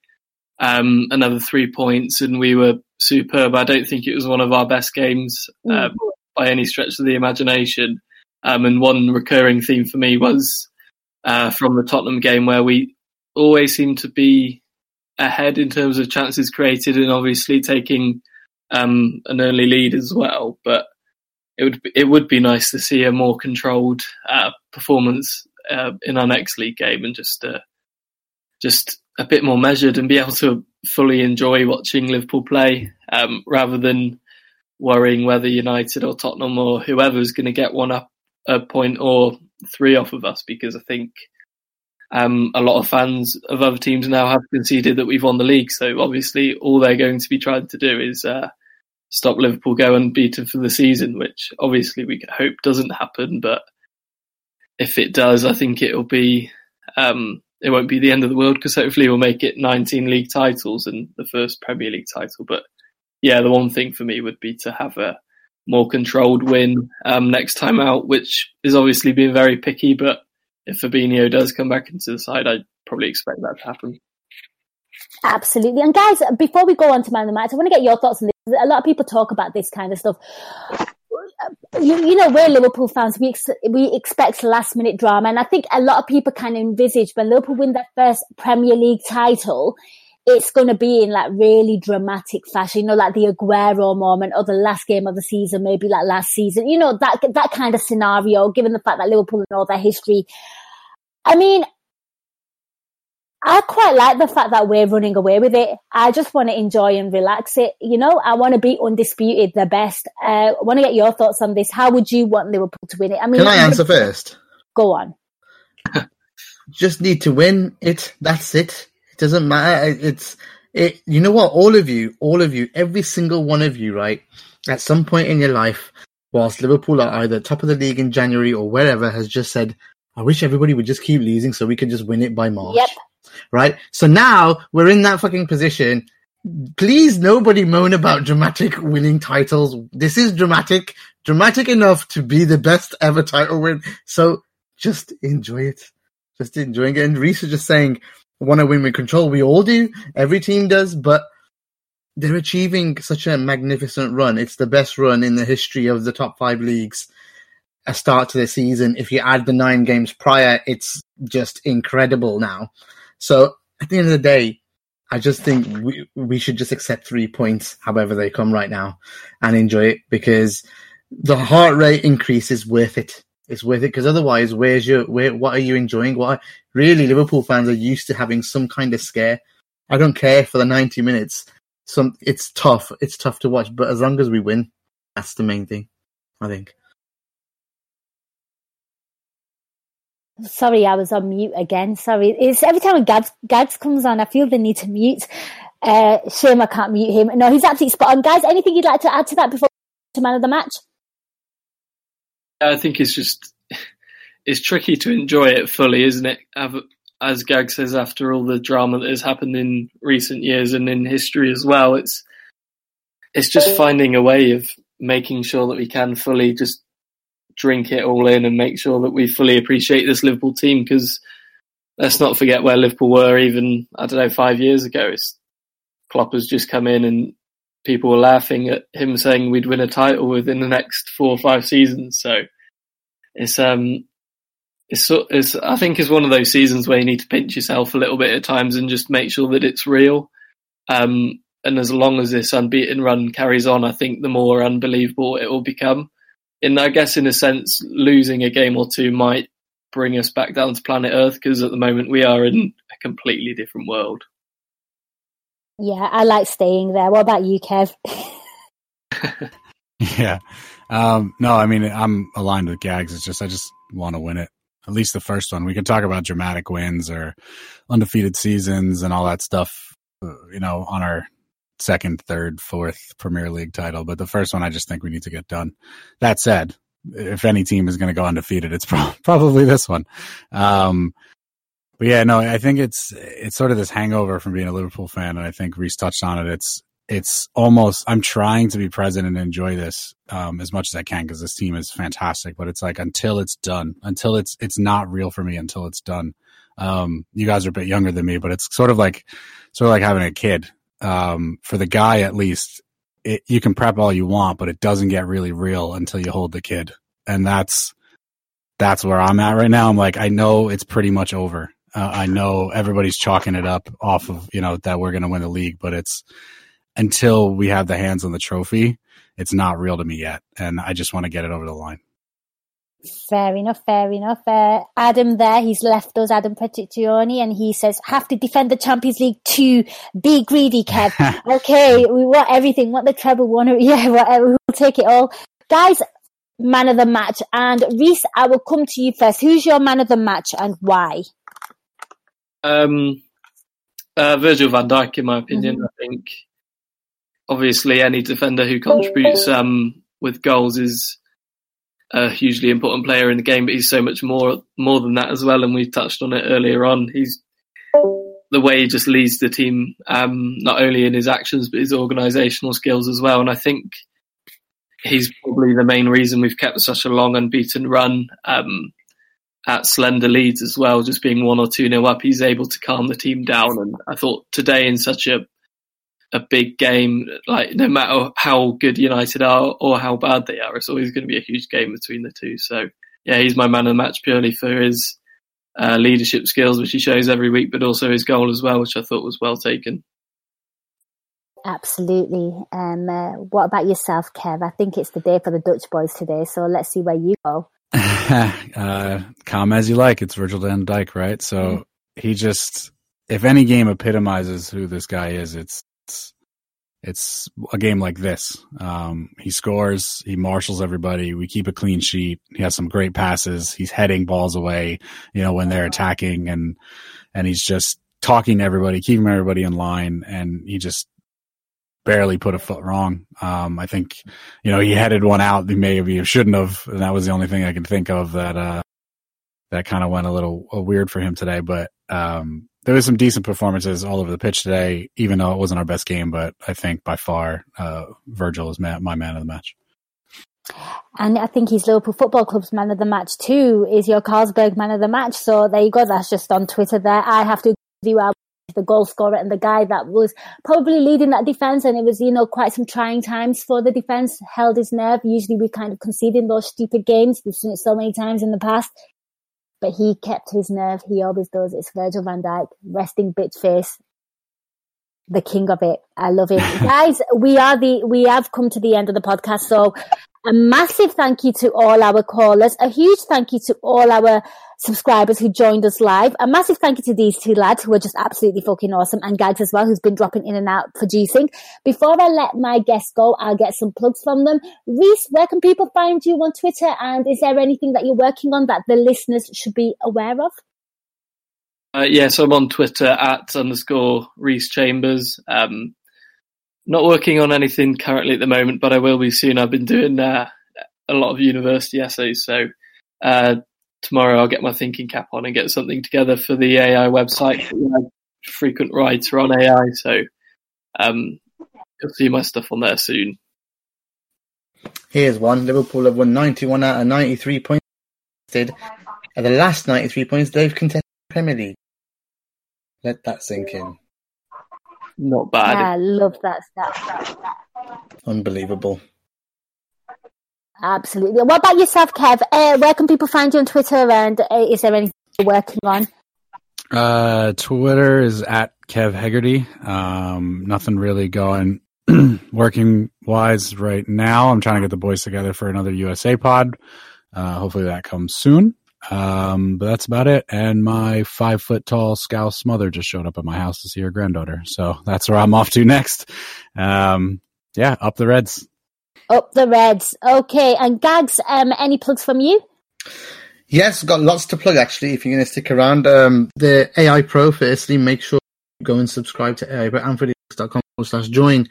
um, another three points, and we were superb. I don't think it was one of our best games uh, by any stretch of the imagination. Um, and one recurring theme for me was uh, from the Tottenham game where we always seem to be ahead in terms of chances created and obviously taking um, an early lead as well. But it would be, it would be nice to see a more controlled uh, performance uh, in our next league game and just uh, just a bit more measured and be able to fully enjoy watching Liverpool play um, rather than worrying whether United or Tottenham or whoever is going to get one up a point or three off of us because I think um, a lot of fans of other teams now have conceded that we've won the league. So obviously all they're going to be trying to do is uh, stop Liverpool go unbeaten for the season, which obviously we hope doesn't happen. But if it does, I think it'll be um, it won't be the end of the world because hopefully we'll make it 19 league titles and the first Premier League title. But yeah, the one thing for me would be to have a more controlled win um, next time out, which is obviously being very picky. But if Fabinho does come back into the side, I'd probably expect that to happen. Absolutely. And guys, before we go on to man of the match, I want to get your thoughts on this. A lot of people talk about this kind of stuff. You, you know, we're Liverpool fans. We ex- we expect last minute drama, and I think a lot of people can envisage when Liverpool win their first Premier League title, it's going to be in like really dramatic fashion. You know, like the Aguero moment or the last game of the season, maybe like last season. You know, that that kind of scenario. Given the fact that Liverpool and all their history, I mean, I quite like the fact that we're running away with it. I just want to enjoy and relax it. You know, I want to be undisputed, the best. Uh, I want to get your thoughts on this. How would you want Liverpool to win it? I mean, Can I answer first? Go on. Just need to win it. That's it. It doesn't matter. It's it. You know what? All of you, all of you, every single one of you, right? At some point in your life, whilst Liverpool are either top of the league in January or wherever, has just said, "I wish everybody would just keep losing so we could just win it by March." Yep. Right? So now we're in that fucking position. Please, nobody moan about dramatic winning titles. This is dramatic, dramatic enough to be the best ever title win. So just enjoy it. Just enjoying it. And Reece was just saying, want to win with control. We all do. Every team does, but they're achieving such a magnificent run. It's the best run in the history of the top five leagues. A start to the season. If you add the nine games prior, it's just incredible now. So at the end of the day, I just think we we should just accept three points, however they come right now, and enjoy it because the heart rate increase is worth it. It's worth it because otherwise, where's your where? What are you enjoying? What really Liverpool fans are used to having some kind of scare. I don't care for the ninety minutes. Some it's tough. It's tough to watch, but as long as we win, that's the main thing. I think. Sorry, I was on mute again. Sorry. It's every time Gags, Gags comes on, I feel the need to mute. Uh, shame I can't mute him. No, he's absolutely spot on. Guys, anything you'd like to add to that before to man of the match? I think it's just it's tricky to enjoy it fully, isn't it? As Gag says, after all the drama that has happened in recent years and in history as well, it's it's just finding a way of making sure that we can fully just drink it all in and make sure that we fully appreciate this Liverpool team because let's not forget where Liverpool were even, I don't know, five years ago. It's, Klopp has just come in and people were laughing at him saying we'd win a title within the next four or five seasons. So it's, um, it's, it's, I think it's one of those seasons where you need to pinch yourself a little bit at times and just make sure that it's real. Um, and as long as this unbeaten run carries on, I think the more unbelievable it will become in I guess in a sense, losing a game or two might bring us back down to planet Earth because at the moment we are in a completely different world. Yeah, I like staying there. What about you, Kev? yeah. Um, no, I mean, I'm aligned with Gags. It's just, I just want to win it. At least the first one. We can talk about dramatic wins or undefeated seasons and all that stuff, uh, you know, on our second, third, fourth Premier League title. But the first one, I just think we need to get done. That said, if any team is going to go undefeated, it's pro- probably this one. Um, but yeah, no, I think it's it's sort of this hangover from being a Liverpool fan, and I think Reece touched on it. It's it's almost I'm trying to be present and enjoy this um, as much as I can because this team is fantastic. But it's like until it's done, until it's it's not real for me until it's done. Um, you guys are a bit younger than me, but it's sort of like sort of like having a kid um, for the guy at least, it, you can prep all you want, but it doesn't get really real until you hold the kid, and that's that's where I'm at right now. I'm like, I know it's pretty much over. Uh, I know everybody's chalking it up off of you know that we're going to win the league, but it's until we have the hands on the trophy, it's not real to me yet, and I just want to get it over the line. Fair enough, fair enough. Uh, Adam there, he's left us, Adam Petitioni, and he says, have to defend the Champions League to be greedy, Kev. okay, we want everything, want the treble, want it, yeah, whatever, we'll take it all. Guys, man of the match, and Reece, I will come to you first. Who's your man of the match and why? Um, uh, Virgil van Dijk, in my opinion, mm-hmm. I think obviously any defender who contributes um, with goals is a hugely important player in the game, but he's so much more more than that as well. And we touched on it earlier on. He's the way he just leads the team, um, not only in his actions but his organisational skills as well. And I think he's probably the main reason we've kept such a long unbeaten run. Um, at slender leads as well, just being one or two nil up, he's able to calm the team down. And I thought today in such a a big game, like no matter how good United are or how bad they are, it's always going to be a huge game between the two. So yeah, he's my man of the match purely for his uh, leadership skills, which he shows every week, but also his goal as well, which I thought was well taken. Absolutely. Um, uh, what about yourself, Kev? I think it's the day for the Dutch boys today, so let's see where you go. uh, calm as you like. It's Virgil van Dijk, right? So mm. he just, if any game epitomizes who this guy is, it's it's, a game like this. Um, he scores, he marshals everybody. We keep a clean sheet. He has some great passes. He's heading balls away, you know, when they're attacking, and and he's just talking to everybody, keeping everybody in line, and he just barely put a foot wrong. Um, I think, you know, he headed one out. He maybe shouldn't have, and that was the only thing I can think of that uh, that kind of went a little uh, weird for him today. But um, there was some decent performances all over the pitch today, even though it wasn't our best game. But I think by far, uh, Virgil is my man of the match. And I think he's Liverpool Football Club's man of the match too. Is your Carlsberg man of the match? So there you go. That's just on Twitter. There, I have to do our the goal scorer and the guy that was probably leading that defense. And it was, you know, quite some trying times for the defense, held his nerve. Usually we kind of concede in those stupid games. We've seen it so many times in the past. But he kept his nerve. He always does. It's Virgil van Dijk, resting bitch face. The king of it. I love it. Guys, we are the, we have come to the end of the podcast. So a massive thank you to all our callers. A huge thank you to all our subscribers who joined us live. A massive thank you to these two lads who are just absolutely fucking awesome and Gags as well, who's been dropping in and out producing. Before I let my guests go, I'll get some plugs from them. Reece, where can people find you on Twitter? And is there anything that you're working on that the listeners should be aware of? Uh, yes, I'm on Twitter at underscore Reece Chambers. Um, not working on anything currently at the moment, but I will be soon. I've been doing uh, a lot of university essays, so uh, tomorrow I'll get my thinking cap on and get something together for the AI website. frequent writer on AI, so um, you'll see my stuff on there soon. Here's one. Liverpool have won 91 out of 93 points. At the last 93 points, they've contested the Premier League. Let that sink in. Not bad. I love that stuff. Unbelievable. Absolutely. What about yourself, Kev? Uh, where can people find you on Twitter? And uh, is there anything you're working on? Uh, Twitter is at Kev Hegarty. Um, nothing really going working wise right now. I'm trying to get the boys together for another USA pod. Uh, hopefully that comes soon. Um, but that's about it. And my five foot tall Scouse mother just showed up at my house to see her granddaughter. So that's where I'm off to next. Um, yeah, up the Reds. Up the Reds. Okay. And Gags, um, any plugs from you? Yes, got lots to plug actually. If you're going to stick around, um, the AI Pro, firstly, make sure you go and subscribe to AI Pro and slash join.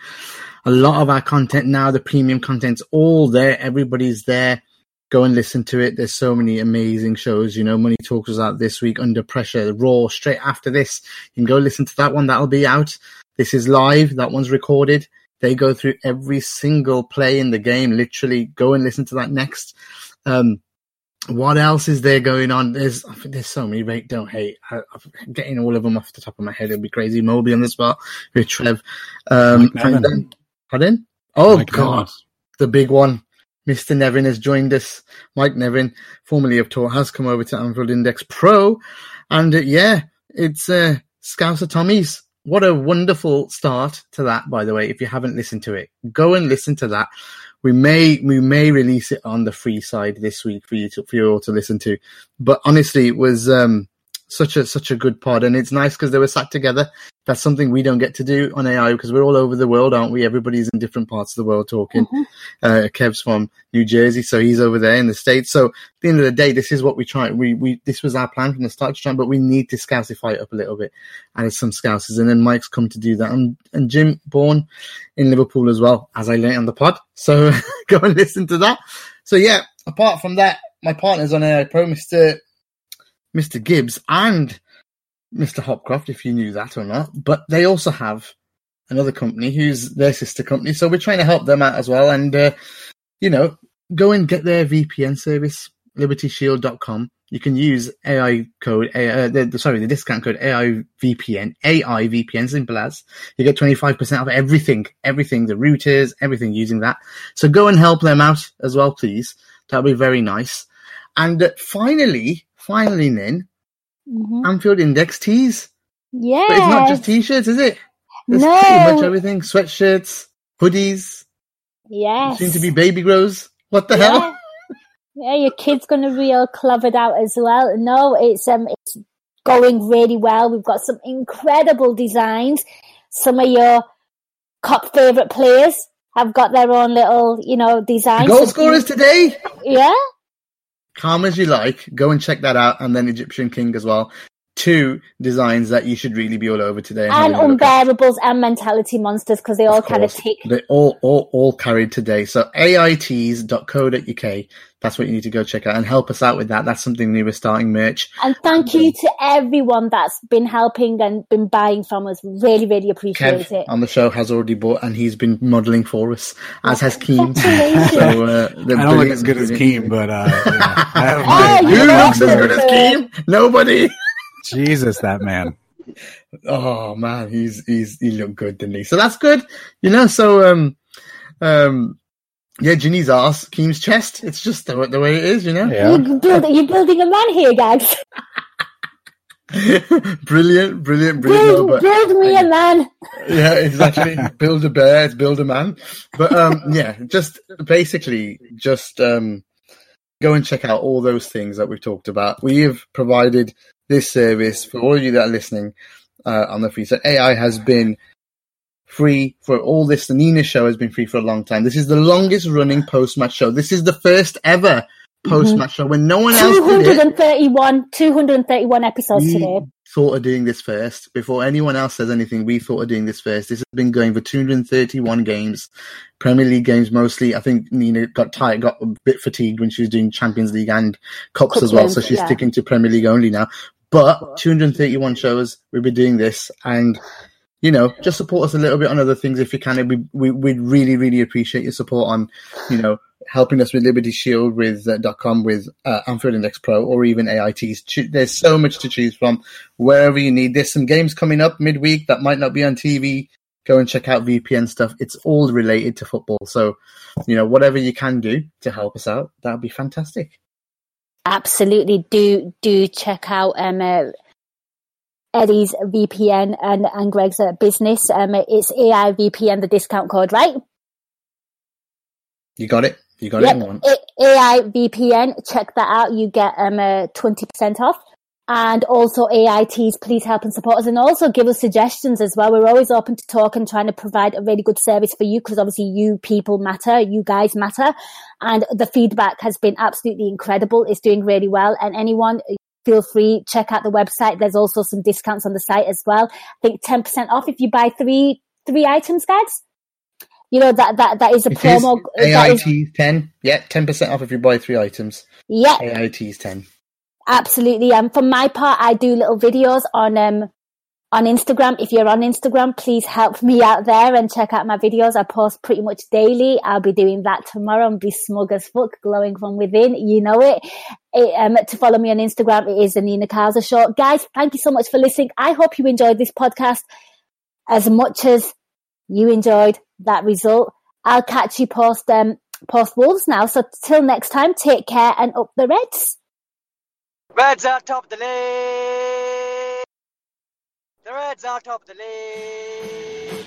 A lot of our content now, the premium content's all there. Everybody's there. Go and listen to it. There's so many amazing shows. You know, Money Talks was out this week, Under Pressure, Raw, straight after this. You can go listen to that one. That'll be out. This is live. That one's recorded. They go through every single play in the game. Literally, go and listen to that next. Um, what else is there going on? There's there's so many. Rate don't hate. I, am getting all of them off the top of my head. It'd be crazy. Moby on the spot with Trev. Um, pardon? Oh Mike God, Nevin. the big one. Mr. Nevin has joined us. Mike Nevin, formerly of Tour, has come over to Anfield Index Pro, and uh, yeah, it's uh, Scouser Tommy's what a wonderful start to that, by the way. If you haven't listened to it, go and listen to that. We may we may release it on the free side this week for you to for you all to listen to. But honestly, it was um, such a such a good pod, and it's nice because they were sat together that's something we don't get to do on AI because we're all over the world, aren't we? Everybody's in different parts of the world talking. Mm-hmm. Uh, Kev's from New Jersey, so he's over there in the States. So at the end of the day, this is what we try. We, we, this was our plan from the start to try, but we need to scousify it up a little bit. And it's some scousers. And then Mike's come to do that. And, and Jim born in Liverpool as well, as I learned on the pod. So go and listen to that. So yeah, apart from that, my partners on AI Pro, Mr. Mr. Gibbs and Mr. Hopcroft, if you knew that or not. But they also have another company who's their sister company, so we're trying to help them out as well. And uh, you know, go and get their VPN service, libertyshield.com. You can use AI code, uh, the, sorry, the discount code AI VPN, AI VPN, simple as. You get 25% off everything, everything, the routers, everything using that. So go and help them out as well, please. That'll be very nice. And uh, finally, finally, Nin, Mhm. Anfield Index tees. Yeah. But it's not just t-shirts, is it? There's No. pretty much everything. Sweatshirts, hoodies, Yes. soon to be baby grows. What the yeah. hell? Yeah, your kid's gonna be all clevered out as well. No, it's um it's going really well. We've got some incredible designs. Some of your cop favourite players have got their own little, you know, designs. Goal scorers today. Yeah. Calm as you like. Go and check that out. And then Egyptian King as well. Two designs that you should really be all over today. And have a look at. unbearables and mentality monsters because they all kind of tick. They all, all, all carried today. So AITs.co.uk. That's what you need to go check out and help us out with that. That's something new. We're starting merch. And thank you to everyone that's been helping and been buying from us. Really, really appreciate Kev it. on the show has already bought and he's been modelling for us, as has Keem. So, uh, they're I don't look as good as brilliant. Keem, but uh, yeah, I have Oh, you Who look looks as good as Keem? Nobody. Jesus, that man. Oh man, he's he's he looked good, didn't he? So that's good, you know. So um um yeah, Gini's ass, Keem's chest. It's just the, the way it is, you know. Yeah. You're, build, you're building a man here, guys. brilliant, brilliant, brilliant. No, Build, but build me a man. yeah, exactly. build a bear, it's build a man. But um, yeah, just basically, just um, go and check out all those things that we've talked about. We have provided this service for all of you that are listening uh, on the free. So AI has been free for all this. The Nina show has been free for a long time. This is the longest running post match show. This is the first ever mm-hmm. post match show when no one else did it. 231, 231 episodes We today. thought of doing this first before anyone else says anything. We thought of doing this first. This has been going for 231 games, Premier League games mostly. I think Nina got tired, got a bit fatigued when she was doing Champions League and Cups Cup as well. So she's yeah. sticking to Premier League only now. But 231 shows, we've been doing this and. You know, just support us a little bit on other things if you can. We, we we'd really really appreciate your support on, you know, helping us with Liberty Shield with uh, .com with uh, Anfield Index Pro or even AITs. There's so much to choose from wherever you need. There's some games coming up midweek that might not be on TV. Go and check out VPN stuff. It's all related to football. So, you know, whatever you can do to help us out, that would be fantastic. Absolutely. Do do check out um, uh, Eddie's VPN and, and Greg's uh, business. Um, it's AI VPN, the discount code, right? You got it? You got Yep. it? AI VPN. Check that out. You get um uh, 20% off. And also AITs, please help and support us and also give us suggestions as well. We're always open to talk and trying to provide a really good service for you because obviously you people matter, you guys matter. And the feedback has been absolutely incredible. It's doing really well. And anyone feel free, check out the website. There's also some discounts on the site as well. I think 10% off if you buy three, three items, guys. You know, that, that, that is a It is promo. that is- AITs 10. Yeah, 10% off if you buy three items. yeah, AIT is 10. Absolutely. Um, for my part, I do little videos on um on Instagram. If you're on Instagram, please help me out there and check out my videos. I post pretty much daily. I'll be doing that tomorrow and be smug as fuck, glowing from within. You know it. it um, to follow me on Instagram, it is the Nina Kauser Show. Guys, thank you so much for listening. I hope you enjoyed this podcast as much as you enjoyed that result. I'll catch you post um post Wolves now. So till next time, take care and up the Reds. Reds are top of the league. The Reds are top of the league.